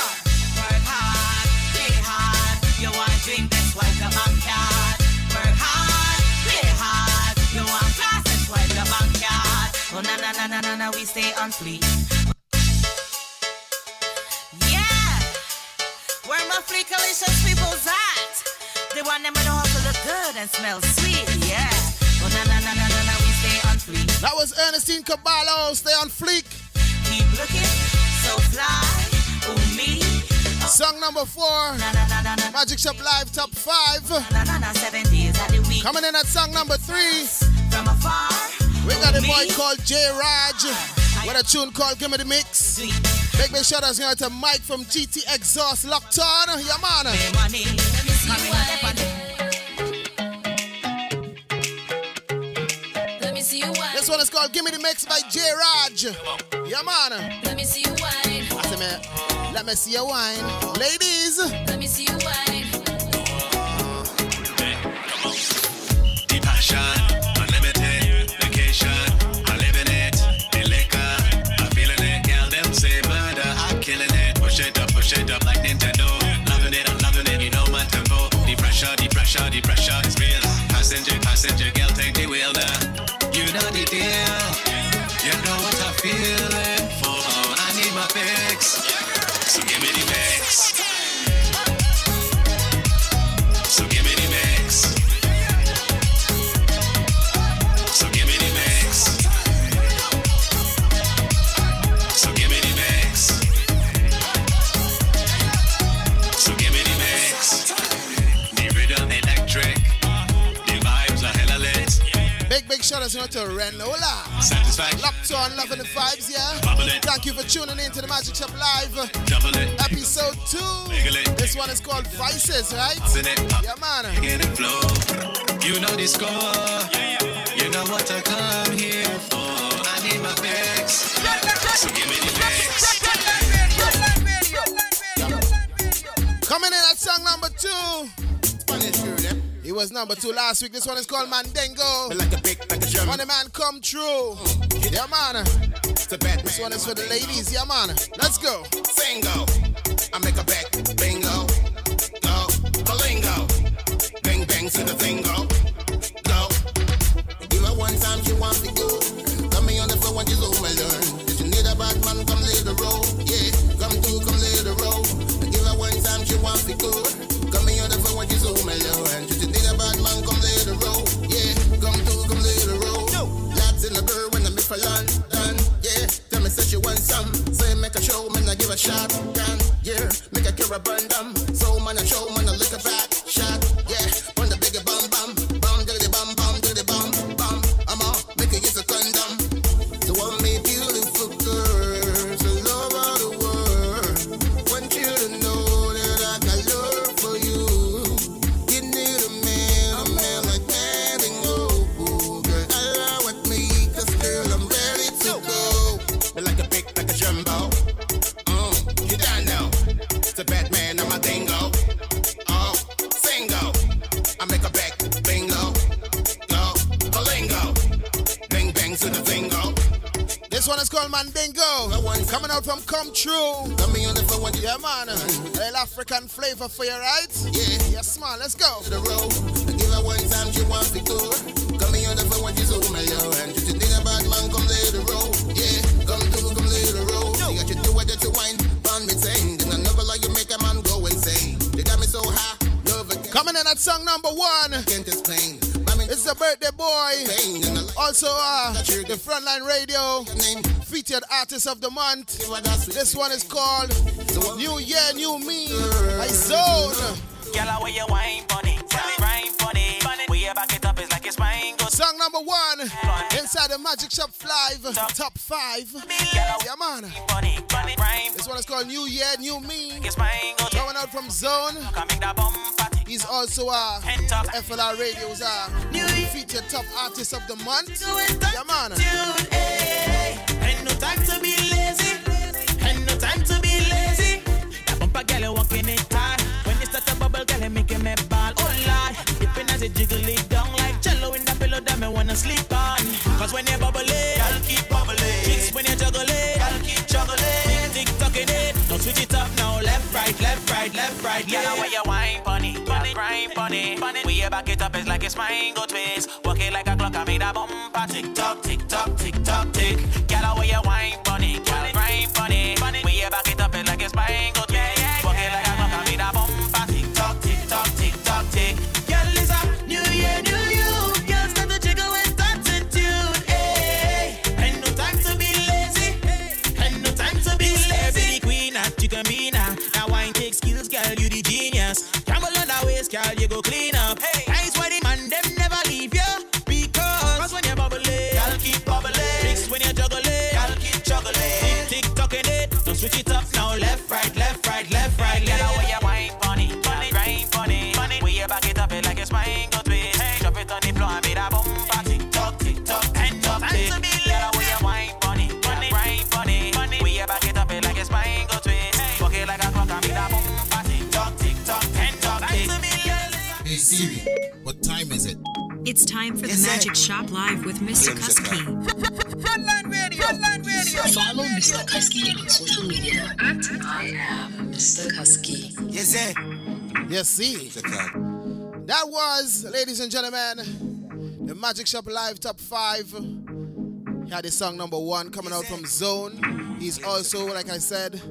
Work hard, play hard. You want drink, that's why the bank card. Work hard, play hard. You want class, that's why the bank. Oh na na na na na na, we stay on fleek. Yeah, where my fleekalicious? Them to look good and smell sweet. Yeah. Oh na na na na na we stay on fleek. That was Ernestine Caballo. Stay on fleek. Keep looking so fly. Oh me. Song number four. Magic Shop Live Top 5. Na na na seven days of the week. Coming in at song number three. From afar. We got a oh, boy called J Raj with a tune called Give Me the Mix. Big big shout going to Mike from GT Exhaust Locked on. Yeah, man. See you wine. This one is called Give Me the Mix by J Raj. Yeah, man. Let me see you wine. I said, man, let me see your wine. Ladies. Let me see you wine. The passion, unlimited vacation. Shout going to Renola. Satisfaction. Locked on, loving the vibes, yeah? Thank you for tuning in to the Magic Shop Live. Double it. Episode 2. It. This one is called Vices, right? It. Yeah, man. You know the score. You know what I come here for. I need my fix. So give me the fix. Coming in at song number two. It was number two last week. This one is called Mandengo. Like a big, like a German. On the man come true. Mm. Yeah, man. It's a bad This one is for the ladies. Yeah, man. Let's go. Bingo. I make a back bingo. Go. Balingo. Bang, bang to the bingo. Go. Give her one time she wants to go. Got me on the floor when you zoom and learn. If you need a bad man, come lay the road. Yeah. Come through, come lay the road. Give her one time she wants to go. I you. And you need a bad man, come lay the. Yeah, come come lay the in the when I make for Yeah, she want some. Say make a show, man, I give a shot. Yeah, make a abundant. Um. So man, I show, man, I lick a shot. This one is. Coming out from Come True. Yeah, man. A little African flavor for you, right? Yeah. Yes, man. Let's go. To the road. Give her one time, she want to go. Come here, the phone when she's home alone. And you think about man, come lay the road. Yeah, come through, come lay the road. You got you do what you wine, on me saying. Then another like you make a man go insane. You got me so high, it. Coming in at song number one. Can't explain. It's the birthday boy. Also, uh, the Frontline Radio featured artist of the month. This one is called New Year, New Me. I zone. Girl, where you wine bunny, tell funny. Way back it up is like it's mine. Song number one inside the Magic Shop Live top five. Yeah, man. This one is called New Year, New Me. Coming out from Zone. He's also uh, FLR Radio's uh, featured top artist of the month. Yeah, man. Ain't no time to be lazy. Ain't no time to be lazy. That bumper girl walking it hard. When you start to bubble, girl, make me ball. Oh lord, dipping as it jiggle it down like jello in the pillow that me wanna sleep on. Cause when you bubble it, I'll keep bubbling. Chicks when you juggle it, I'll keep juggling. Tick tocking it, now switch it up now. Left, right, left, right, left, right. Yeah, where back it up, it's like it's mine, go twist. Walk it like a clock, I made a bumper. Tick tock, tick tock, tick tock, tick. Girl, where you wine, bunny, bunny, grind, bunny. We you back it up, it's like it's mine, go twist. Walk it like a clock, I made a bumper. Tick tock, tick tock, tick tock, tick. Girl, it's a new year, new you. Girl, start to jiggle with attitude. Hey, ain't no time to be lazy. Ain't no time to be lazy. The queen, can be now. Wine take skills, girl, you the genius. Travel on the waist, girl, you go clean up. Hey, It's time for the Magic Shop Live with Mr. Kusky. Frontline Radio. Frontline Radio. Follow Mr. Kusky on social media at I am Mr. Kusky. Yes, sir. Yes, see. That was, ladies and gentlemen, the Magic Shop Live Top 5. He had his song number one coming out from Zone. He's also, like I said,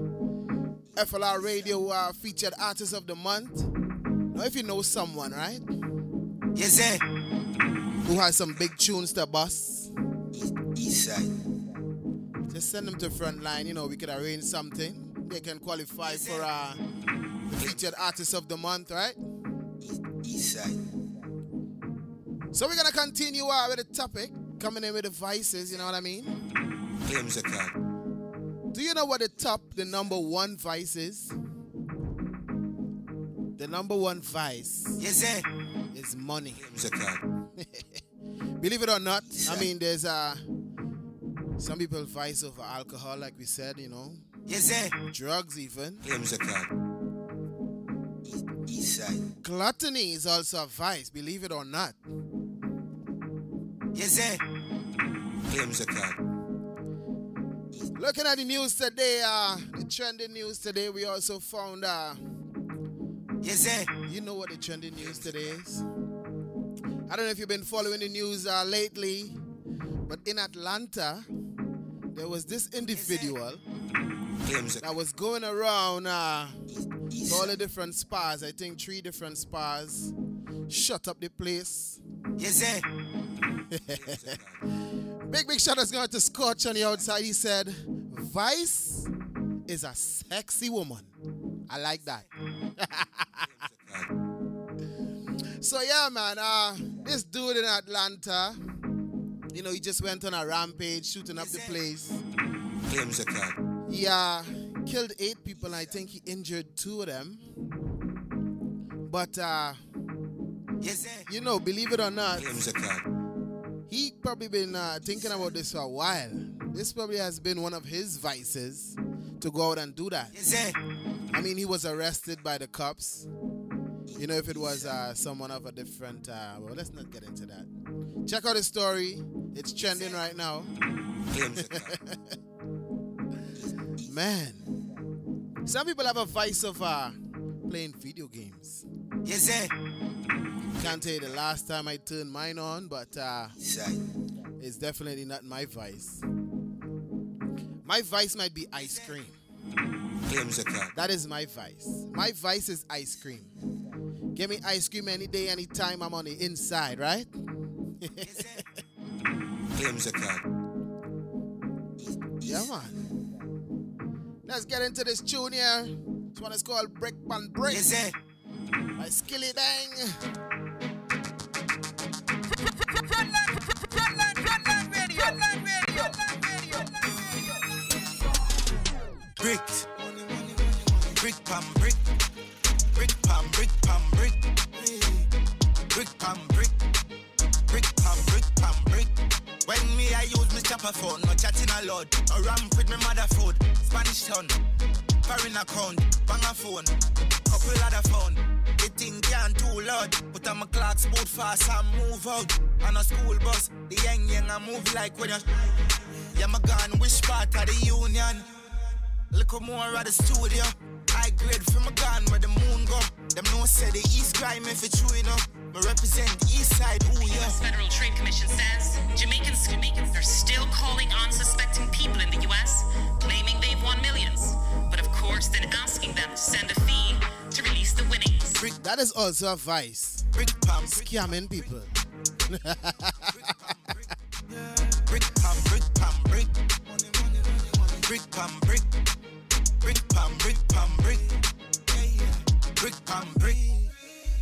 FLR Radio uh, featured artist of the month. Now, if you know someone, right? Yes, sir. Who has some big tunes to bust, East side. just send them to Frontline. You know, we could arrange something. They can qualify for uh, featured artist of the month, right? East side. So we're gonna continue uh, with the topic, coming in with the vices. You know what I mean? Claims a. Do you know what the top, the number one vice is? The number one vice Yes, sir. Is money. A. *laughs* Believe it or not, I mean, there's uh, some people vice over alcohol, like we said, you know, Yes, sir. drugs even. Claims a card. East side. Gluttony is also a vice, believe it or not. Yes, sir. Looking at the news today, uh, the trending news today, we also found, uh, Yes, sir. you know what the trending news today is? I don't know if you've been following the news uh, lately, but in Atlanta, there was this individual that was going around uh, to all the different spas. I think three different spas. Shut up the place. Yes, sir. *laughs* Big, big shout outs going to Scotch on the outside. He said, Vice is a sexy woman. I like that. *laughs* so yeah, man. Uh, this dude in Atlanta, you know, he just went on a rampage, shooting up the place. Claims a card. He uh, killed eight people. I think he injured two of them. But uh, you know, believe it or not, he probably been uh, thinking about this for a while. This probably has been one of his vices to go out and do that. I mean, he was arrested by the cops. You know, if it was uh, someone of a different, uh, well, let's not get into that. Check out his story. It's trending right now. Claims a card. Man, some people have a vice of uh, playing video games. Yes, sir. Can't tell you the last time I turned mine on, but uh, it's definitely not my vice. My vice might be ice cream. Claims a card. That is my vice. My vice is ice cream. Give me ice cream any day, anytime I'm on the inside, right? Claims a card. yeah, man. Let's get into this tune here. This one is called Brick Pan sir. By Skillibeng. Bricks. Brick pam brick. Brick pam brick pam brick. Brick pam brick. Brick pam brick pam brick. When me I use my chopper phone, no chatting a lot. No ramp with me mother food. Spanish town. Foreign account. Bang a phone. Couple other phone. The thing can't too loud. Put on my clocks boot fast and move out. On a school bus. The young young I move like when you yeah, my gun, which part of the union? Look more at the studio. I grade from my gun where the moon go. Them no say the east crime if it's true enough. Me represent the east side, ooh yeah. U.S. Federal Trade Commission says Jamaicans, Jamaicans are still calling unsuspecting people in the U.S., claiming they've won millions, but of course then asking them to send a fee to release the winnings. That is also a vice. Scamming people. Brick pam brick pam brick. Brick pam brick. Brick pam brick pam brick. Brick pam brick.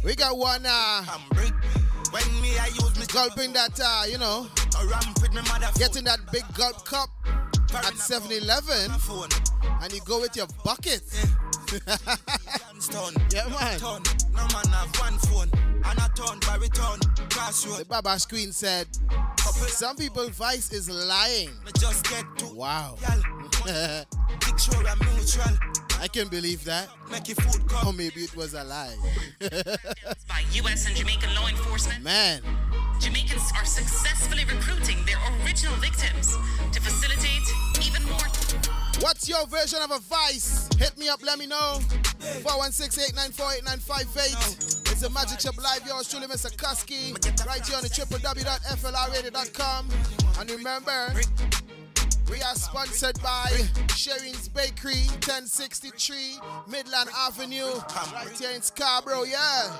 We got one uh When me I use me gulping that uh, you know, a ramp with me mother getting that big gulp cup at 7-Eleven and you go with your bucket. *laughs* Stone. yeah, man. No man have one phone. And a ton baritone. Crossroad. The Babash Queen said, some people vice is lying. Just get to Wow. *laughs* picture I'm neutral. I can believe that. Make your food come. Or oh, maybe it was a lie. *laughs* By U.S. and Jamaican law enforcement, Man, Jamaicans are successfully recruiting their original victims to facilitate even more. what's your version of a vice? Hit me up, let me know. 416-894-8958. It's a Magic Shop Live, yours truly, Mr. Kusky. Right here on the www.flrradio.com. And remember, we are sponsored by Sherring's Bakery, 1063 Midland Avenue, right here in Scarborough, yeah.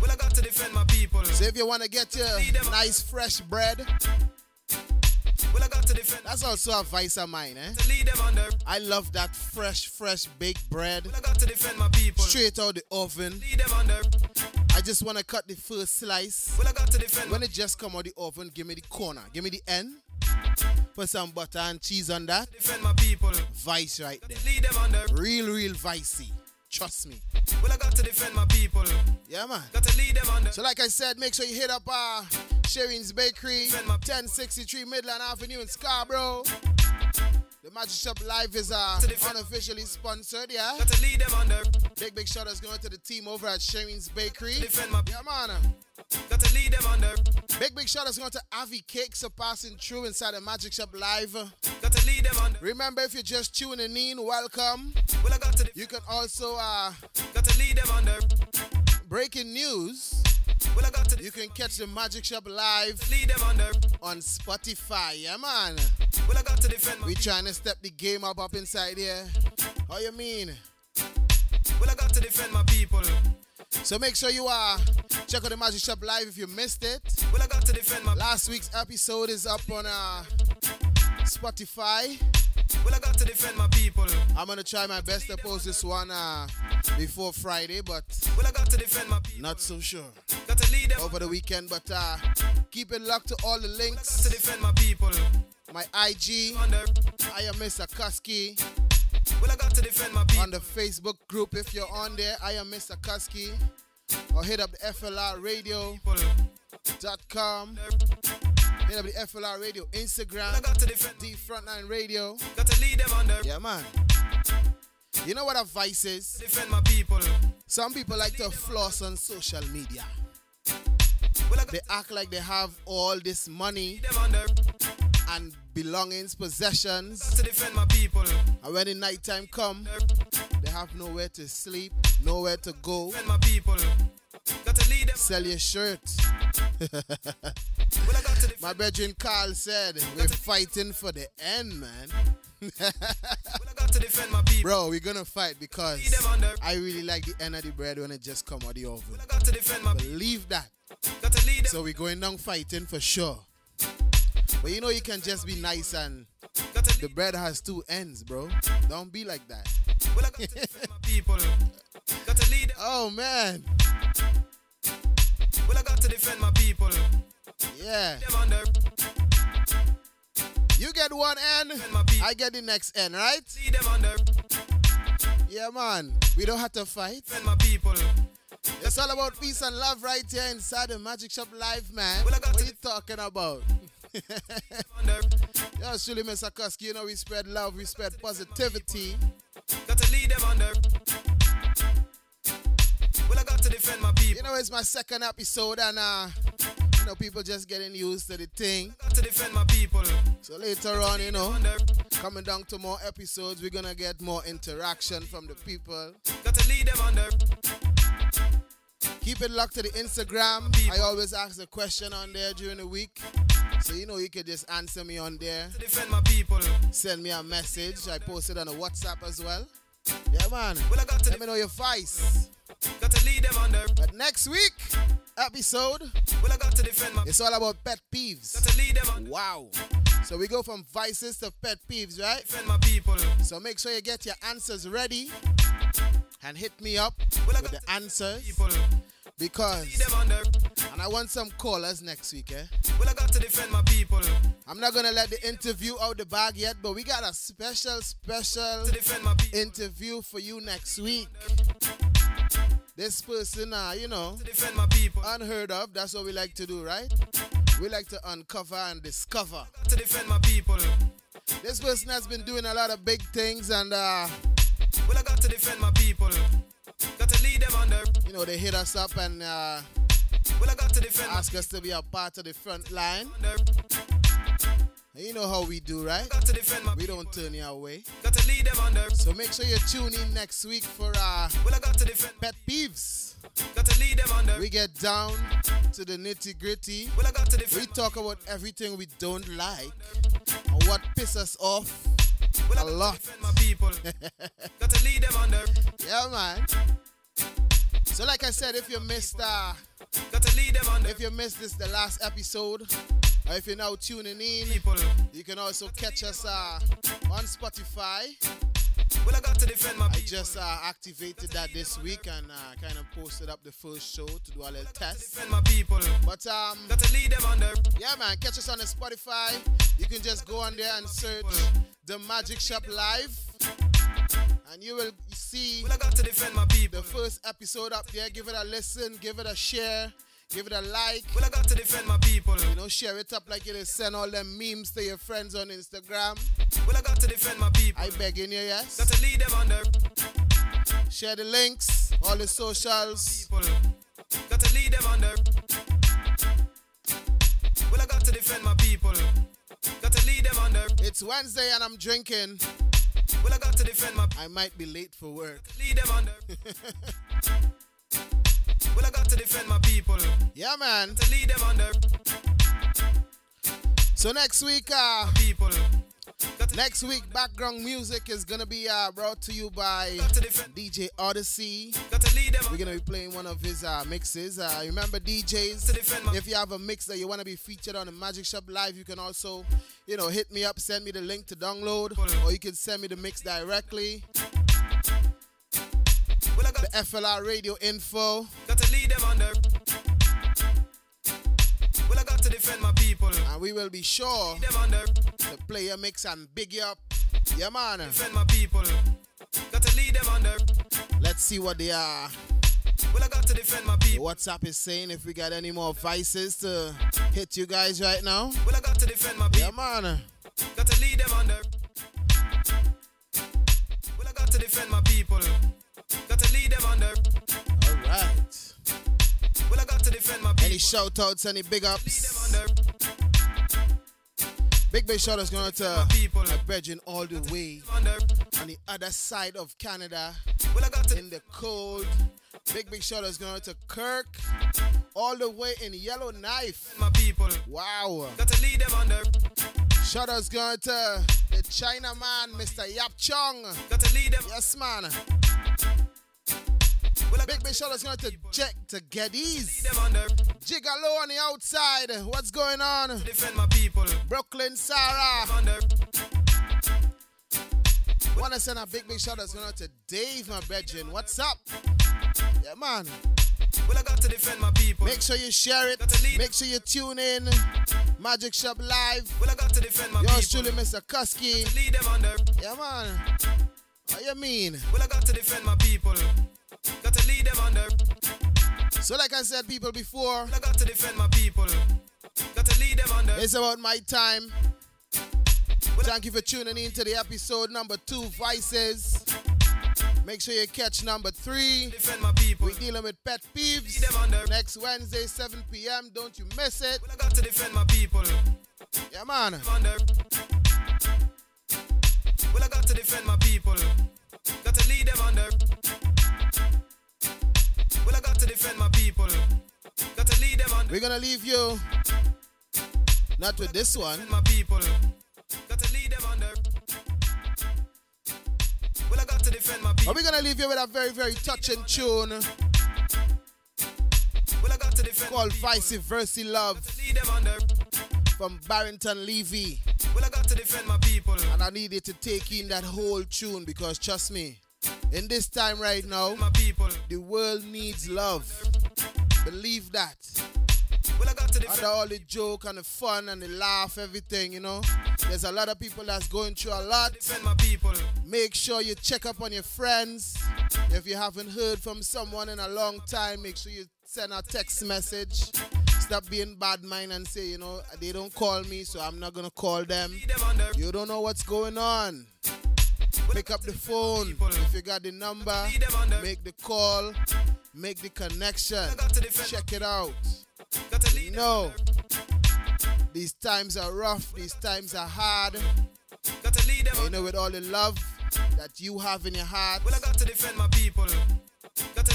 Well, I got to defend my people. So if you want to get your nice fresh bread, Well, I got to defend. that's also a vice of mine, eh? To lead them under. I love that fresh, fresh baked bread. Well, I got to defend my people. Straight out the oven. Lead them under. I just want to cut the first slice. Well, I got to defend. When it just come out the oven, give me the corner. Give me the end. Put some butter and cheese on that. Defend my people. Vice right there. Lead them under. Real, real vicey. Trust me. Well, I got to defend my people. Yeah, man. Got to lead them under. So like I said, make sure you hit up uh, Sherring's Bakery, 1063 Midland Avenue in Scarborough. The Magic Shop Live is uh, unofficially sponsored, yeah? Got to lead them under. Big, big shout outs going to the team over at Sherring's Bakery. My Yeah, man. Got to lead them under. Big, big shout outs going to Avi Cakes for passing through inside the Magic Shop Live. Got to lead them under. Remember, if you're just tuning in, welcome. Well, I got to. You can also, uh, Got to lead them under. breaking news. Well, I got to. You can catch the Magic Shop Live Lead them under. on Spotify. Yeah, man. Well, I got to defend my We trying to step the game up up inside here. How you mean? Well, I got to defend my people. So make sure you are check out the Magic Shop Live if you missed it. Well, I got to defend my Last week's episode is up on uh Spotify. Well, I got to defend my people. I'm gonna try my best to post this one uh, before Friday, but Well, I got to defend my people. not so sure. Got to lead them. Over the weekend, but uh, keep it locked to all the links. To defend my people. My IG, I am Mr. Kusky. Well, I got to defend my people. On the Facebook group, if you're on there, I am Mr. Kusky. Or hit up the FLR Radio. Dot com. Hit up the FLR Radio Instagram. D Frontline Radio. Got to lead them under. Yeah, man. You know what a vice is? Defend my people. Some people like to floss on social media. They act like they have all this money and belongings, possessions. To defend my people. And when the nighttime come, they have nowhere to sleep, nowhere to go. Sell your shirt. *laughs* My brethren Carl said, we're fighting for the end, man. *laughs* Bro, we're gonna fight because I really like the end of the bread when it just come out the oven. Believe that. So we're going down fighting for sure. But you know you can just be nice and the bread has two ends, bro. Don't be like that. *laughs* Well, got to defend my people. Got to lead. Oh man. Well, I got to defend my people. Yeah. You get one end, I get the next end, right? Lead them under. Yeah, man. We don't have to fight. Defend my people. It's all about peace and love right here inside the Magic Shop Live, man. What are you talking about? *laughs* Yo, surely, Mr. Kusky, you know we spread love, we spread positivity. Got to lead them under. Well, I got to defend my people. You know, it's my second episode, and uh, you know, people just getting used to the thing. Got to defend my people. So later on, you know, coming down to more episodes, we're gonna get more interaction from the people. Got to lead them under. Keep it locked to the Instagram. I always ask a question on there during the week. So you know you can just answer me on there. To defend my people. Send me a message. I post it on the WhatsApp as well. Yeah, man. Well, I got to Let me know your vice. Got to lead them. But next week episode, well, I got to defend my it's all about pet peeves. Got to lead them under. Wow. So we go from vices to pet peeves, right? Defend my people. So make sure you get your answers ready and hit me up well, with the answers. People. Because lead them under. and I want some callers next week, eh? Well, I got to defend my people. I'm not gonna let the interview out the bag yet, but we got a special, special To defend my people. interview for you next week. This person, uh, you know, To defend my people. unheard of. That's what we like to do, right? We like to uncover and discover. To defend my people. This person has been doing a lot of big things, and uh, Well, I got to defend my people. Got to lead them under. you know, they hit us up and uh, Well, I got to defend ask us to be a part of the front line. under. You know how we do, right? Got to defend my We don't turn you away. Got to lead them under. So make sure you tune in next week for uh, Well, I got to defend. pet peeves. Got to lead them under. We get down to the nitty gritty. Well, I got to We talk about everything we don't like and what pisses us off a lot. to defend my people. *laughs* got to lead them under. Yeah, man. So, like I said, if you missed, uh, Got to lead them if you missed this, the last episode, or if you're now tuning in, People. you can also catch us uh, on Spotify. Well, I got to defend my I just uh, activated that this week and uh, kind of posted up the first show to do a little test. My people. But um, Got to lead them under. yeah, man, catch us on the Spotify. You can just go on there and search the Magic Shop Live, and you will see Well, I got to defend my people. the first episode up there. Give it a listen, give it a share, give it a like. Well, I got to defend my people. You know, share it up like you just send all them memes to your friends on Instagram. Well, I got to defend my people. I begging you, yes. Got to lead them under. Share the links, all the socials. People. Got to lead them under. Well, I got to defend my people. Got to lead them under. It's Wednesday and I'm drinking. Well, I got to defend my I might be late for work. *laughs* lead them under. *laughs* well, I got to defend my people. Yeah, man. To lead them under. So next week, uh, People. Next week, background music is gonna be uh, brought to you by. DJ Odyssey. We're gonna be playing one of his uh, mixes. Uh, remember DJs. If you have a mix that you want to be featured on the Magic Shop Live, you can also you know, hit me up, send me the link to download, or you can send me the mix directly. The FLR radio info. Got to lead them under. Well, I got to defend my. And we will be sure to play your mix and big you up. Yeah, man. Defend my people. Got to lead them under. Let's see what they are. Well, I got to defend my people. WhatsApp is saying if we got any more vices to hit you guys right now. Well, I got to defend my people. Yeah, man. Got to lead them under. Well, I got to defend my people. Got to lead them under. All right. Well, I got to defend my people. Any shout outs, any big ups? Big big shout outs going to people my brethren all the way on the other side of Canada in the cold. Big big shout outs going to Kirk all the way in Yellowknife. My people. Wow. Got to lead them under. Shout outs going to the China man, Mr. Yap Chong. Got to lead them. Yes, man. Big big shout outs going to Jack to Geddes. Gigolo on the outside. What's going on? Defend my people. Brooklyn Sarah. Wanna send a big big shout outs going out to Dave, my brethren. What's up? Yeah, man. Well, I got to defend my people. Make sure you share it. Make sure you tune in. Magic Shop Live. Well, I got to defend my Yours people. truly, Mr. Kusky. Lead them under. Yeah, man. What you mean? Well, I got to defend my people. Got to lead them under. So, like I said, people before, I got to defend my people. Got to lead them under. it's about my time. Thank you for tuning in to the episode number two, Vices. Make sure you catch number three. Defend my people. We're dealing with pet peeves. Lead them under. Next Wednesday, 7 p.m. Don't you miss it. Well, I got to defend my people. Yeah, man. Well, I got to defend my people. Got to lead them under. Well, I got to defend my people. Got to lead them under. We're gonna leave you not with this one. My people. Got to lead them under. Well, I got to defend my people. But we're gonna leave you with a very, very touching tune Well, I got to defend called Vice Versa Love lead them under. from Barrington Levy. Well, I got to defend my people. And I need you to take in that whole tune because trust me, in this time right now, My people. the world needs love. Believe that. Well, I got to Under all the joke and the fun and the laugh, everything, you know. There's a lot of people that's going through a lot. Defend my people. Make sure you check up on your friends. If you haven't heard from someone in a long time, make sure you send a text message. Stop being bad mind and say, you know, they don't call me, so I'm not gonna call them. Lead them under. You don't know what's going on. Pick up the phone. If you got the number, make the call, make the connection. Check it out. You No. These times are rough, these times are hard. You know, with all the love that you have in your heart,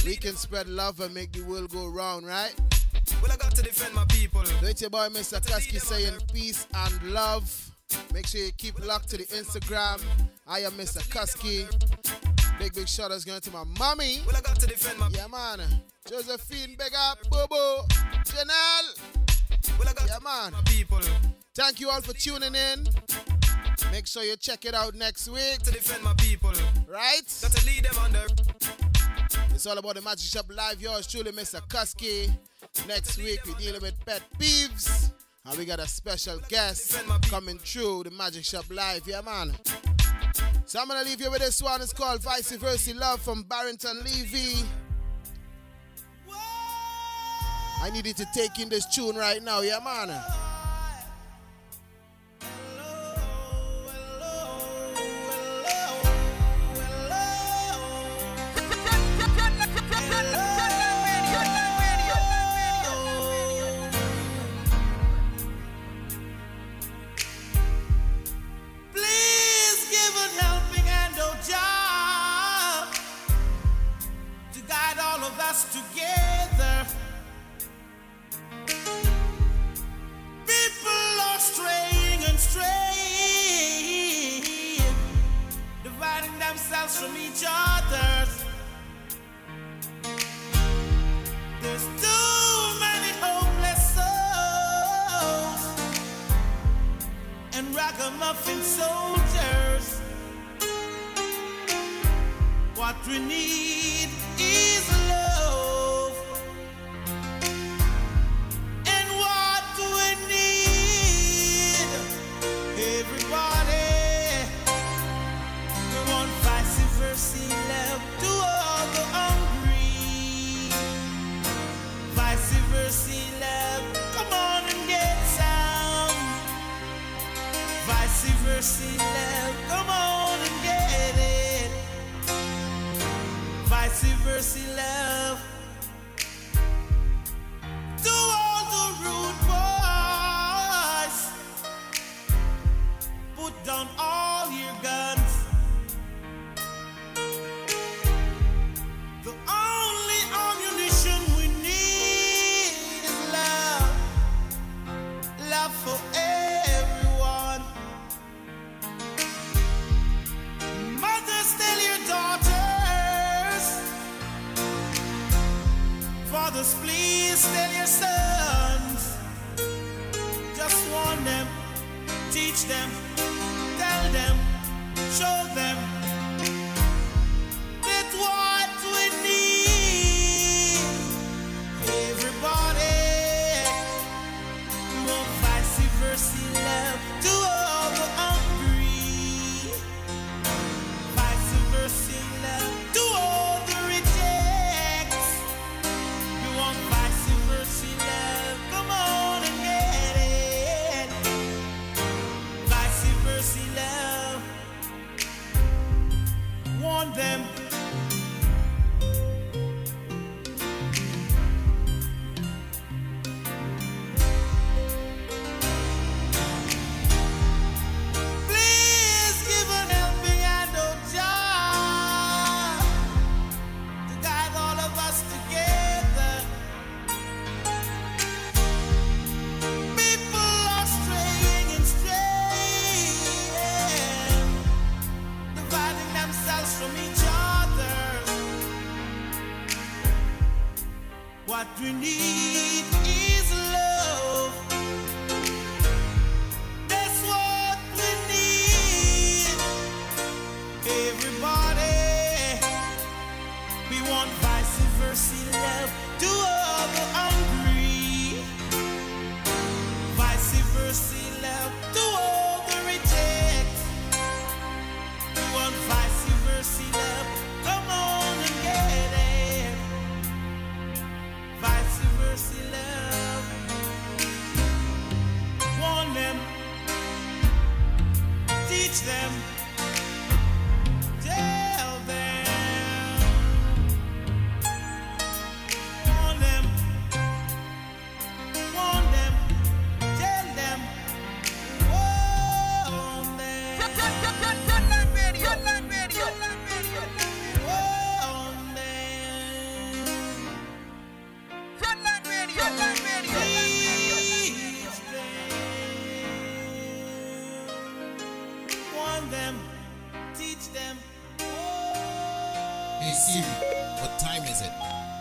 we can spread love and make the world go round, right? Well, I got to defend my people. It's your boy Mr. Kusky saying peace and love. Make sure you keep locked to the Instagram. I am Mr. Kusky. Big big shout outs going to my mommy. Well, I got to defend my. Yeah man. Josephine, big up, Bobo, Janelle. Well, I got Yeah man. my people. Thank you all for tuning in. Make sure you check it out next week, To defend my people. right? Got to lead them under. It's all about the Magic Shop Live. Yours truly, Mr. Kusky. Next week, we're dealing with pet peeves. And we got a special guest coming through the Magic Shop Live. Yeah, man. So I'm to leave you with this one. It's called Vice Versa Love from Barrington Levy. I need you to take in this tune right now. Yeah, man. miles from each other. There's too many homeless souls and ragamuffin soldiers. What we need is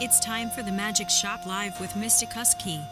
It's time for the Magic Shop Live with Mr. Kusky.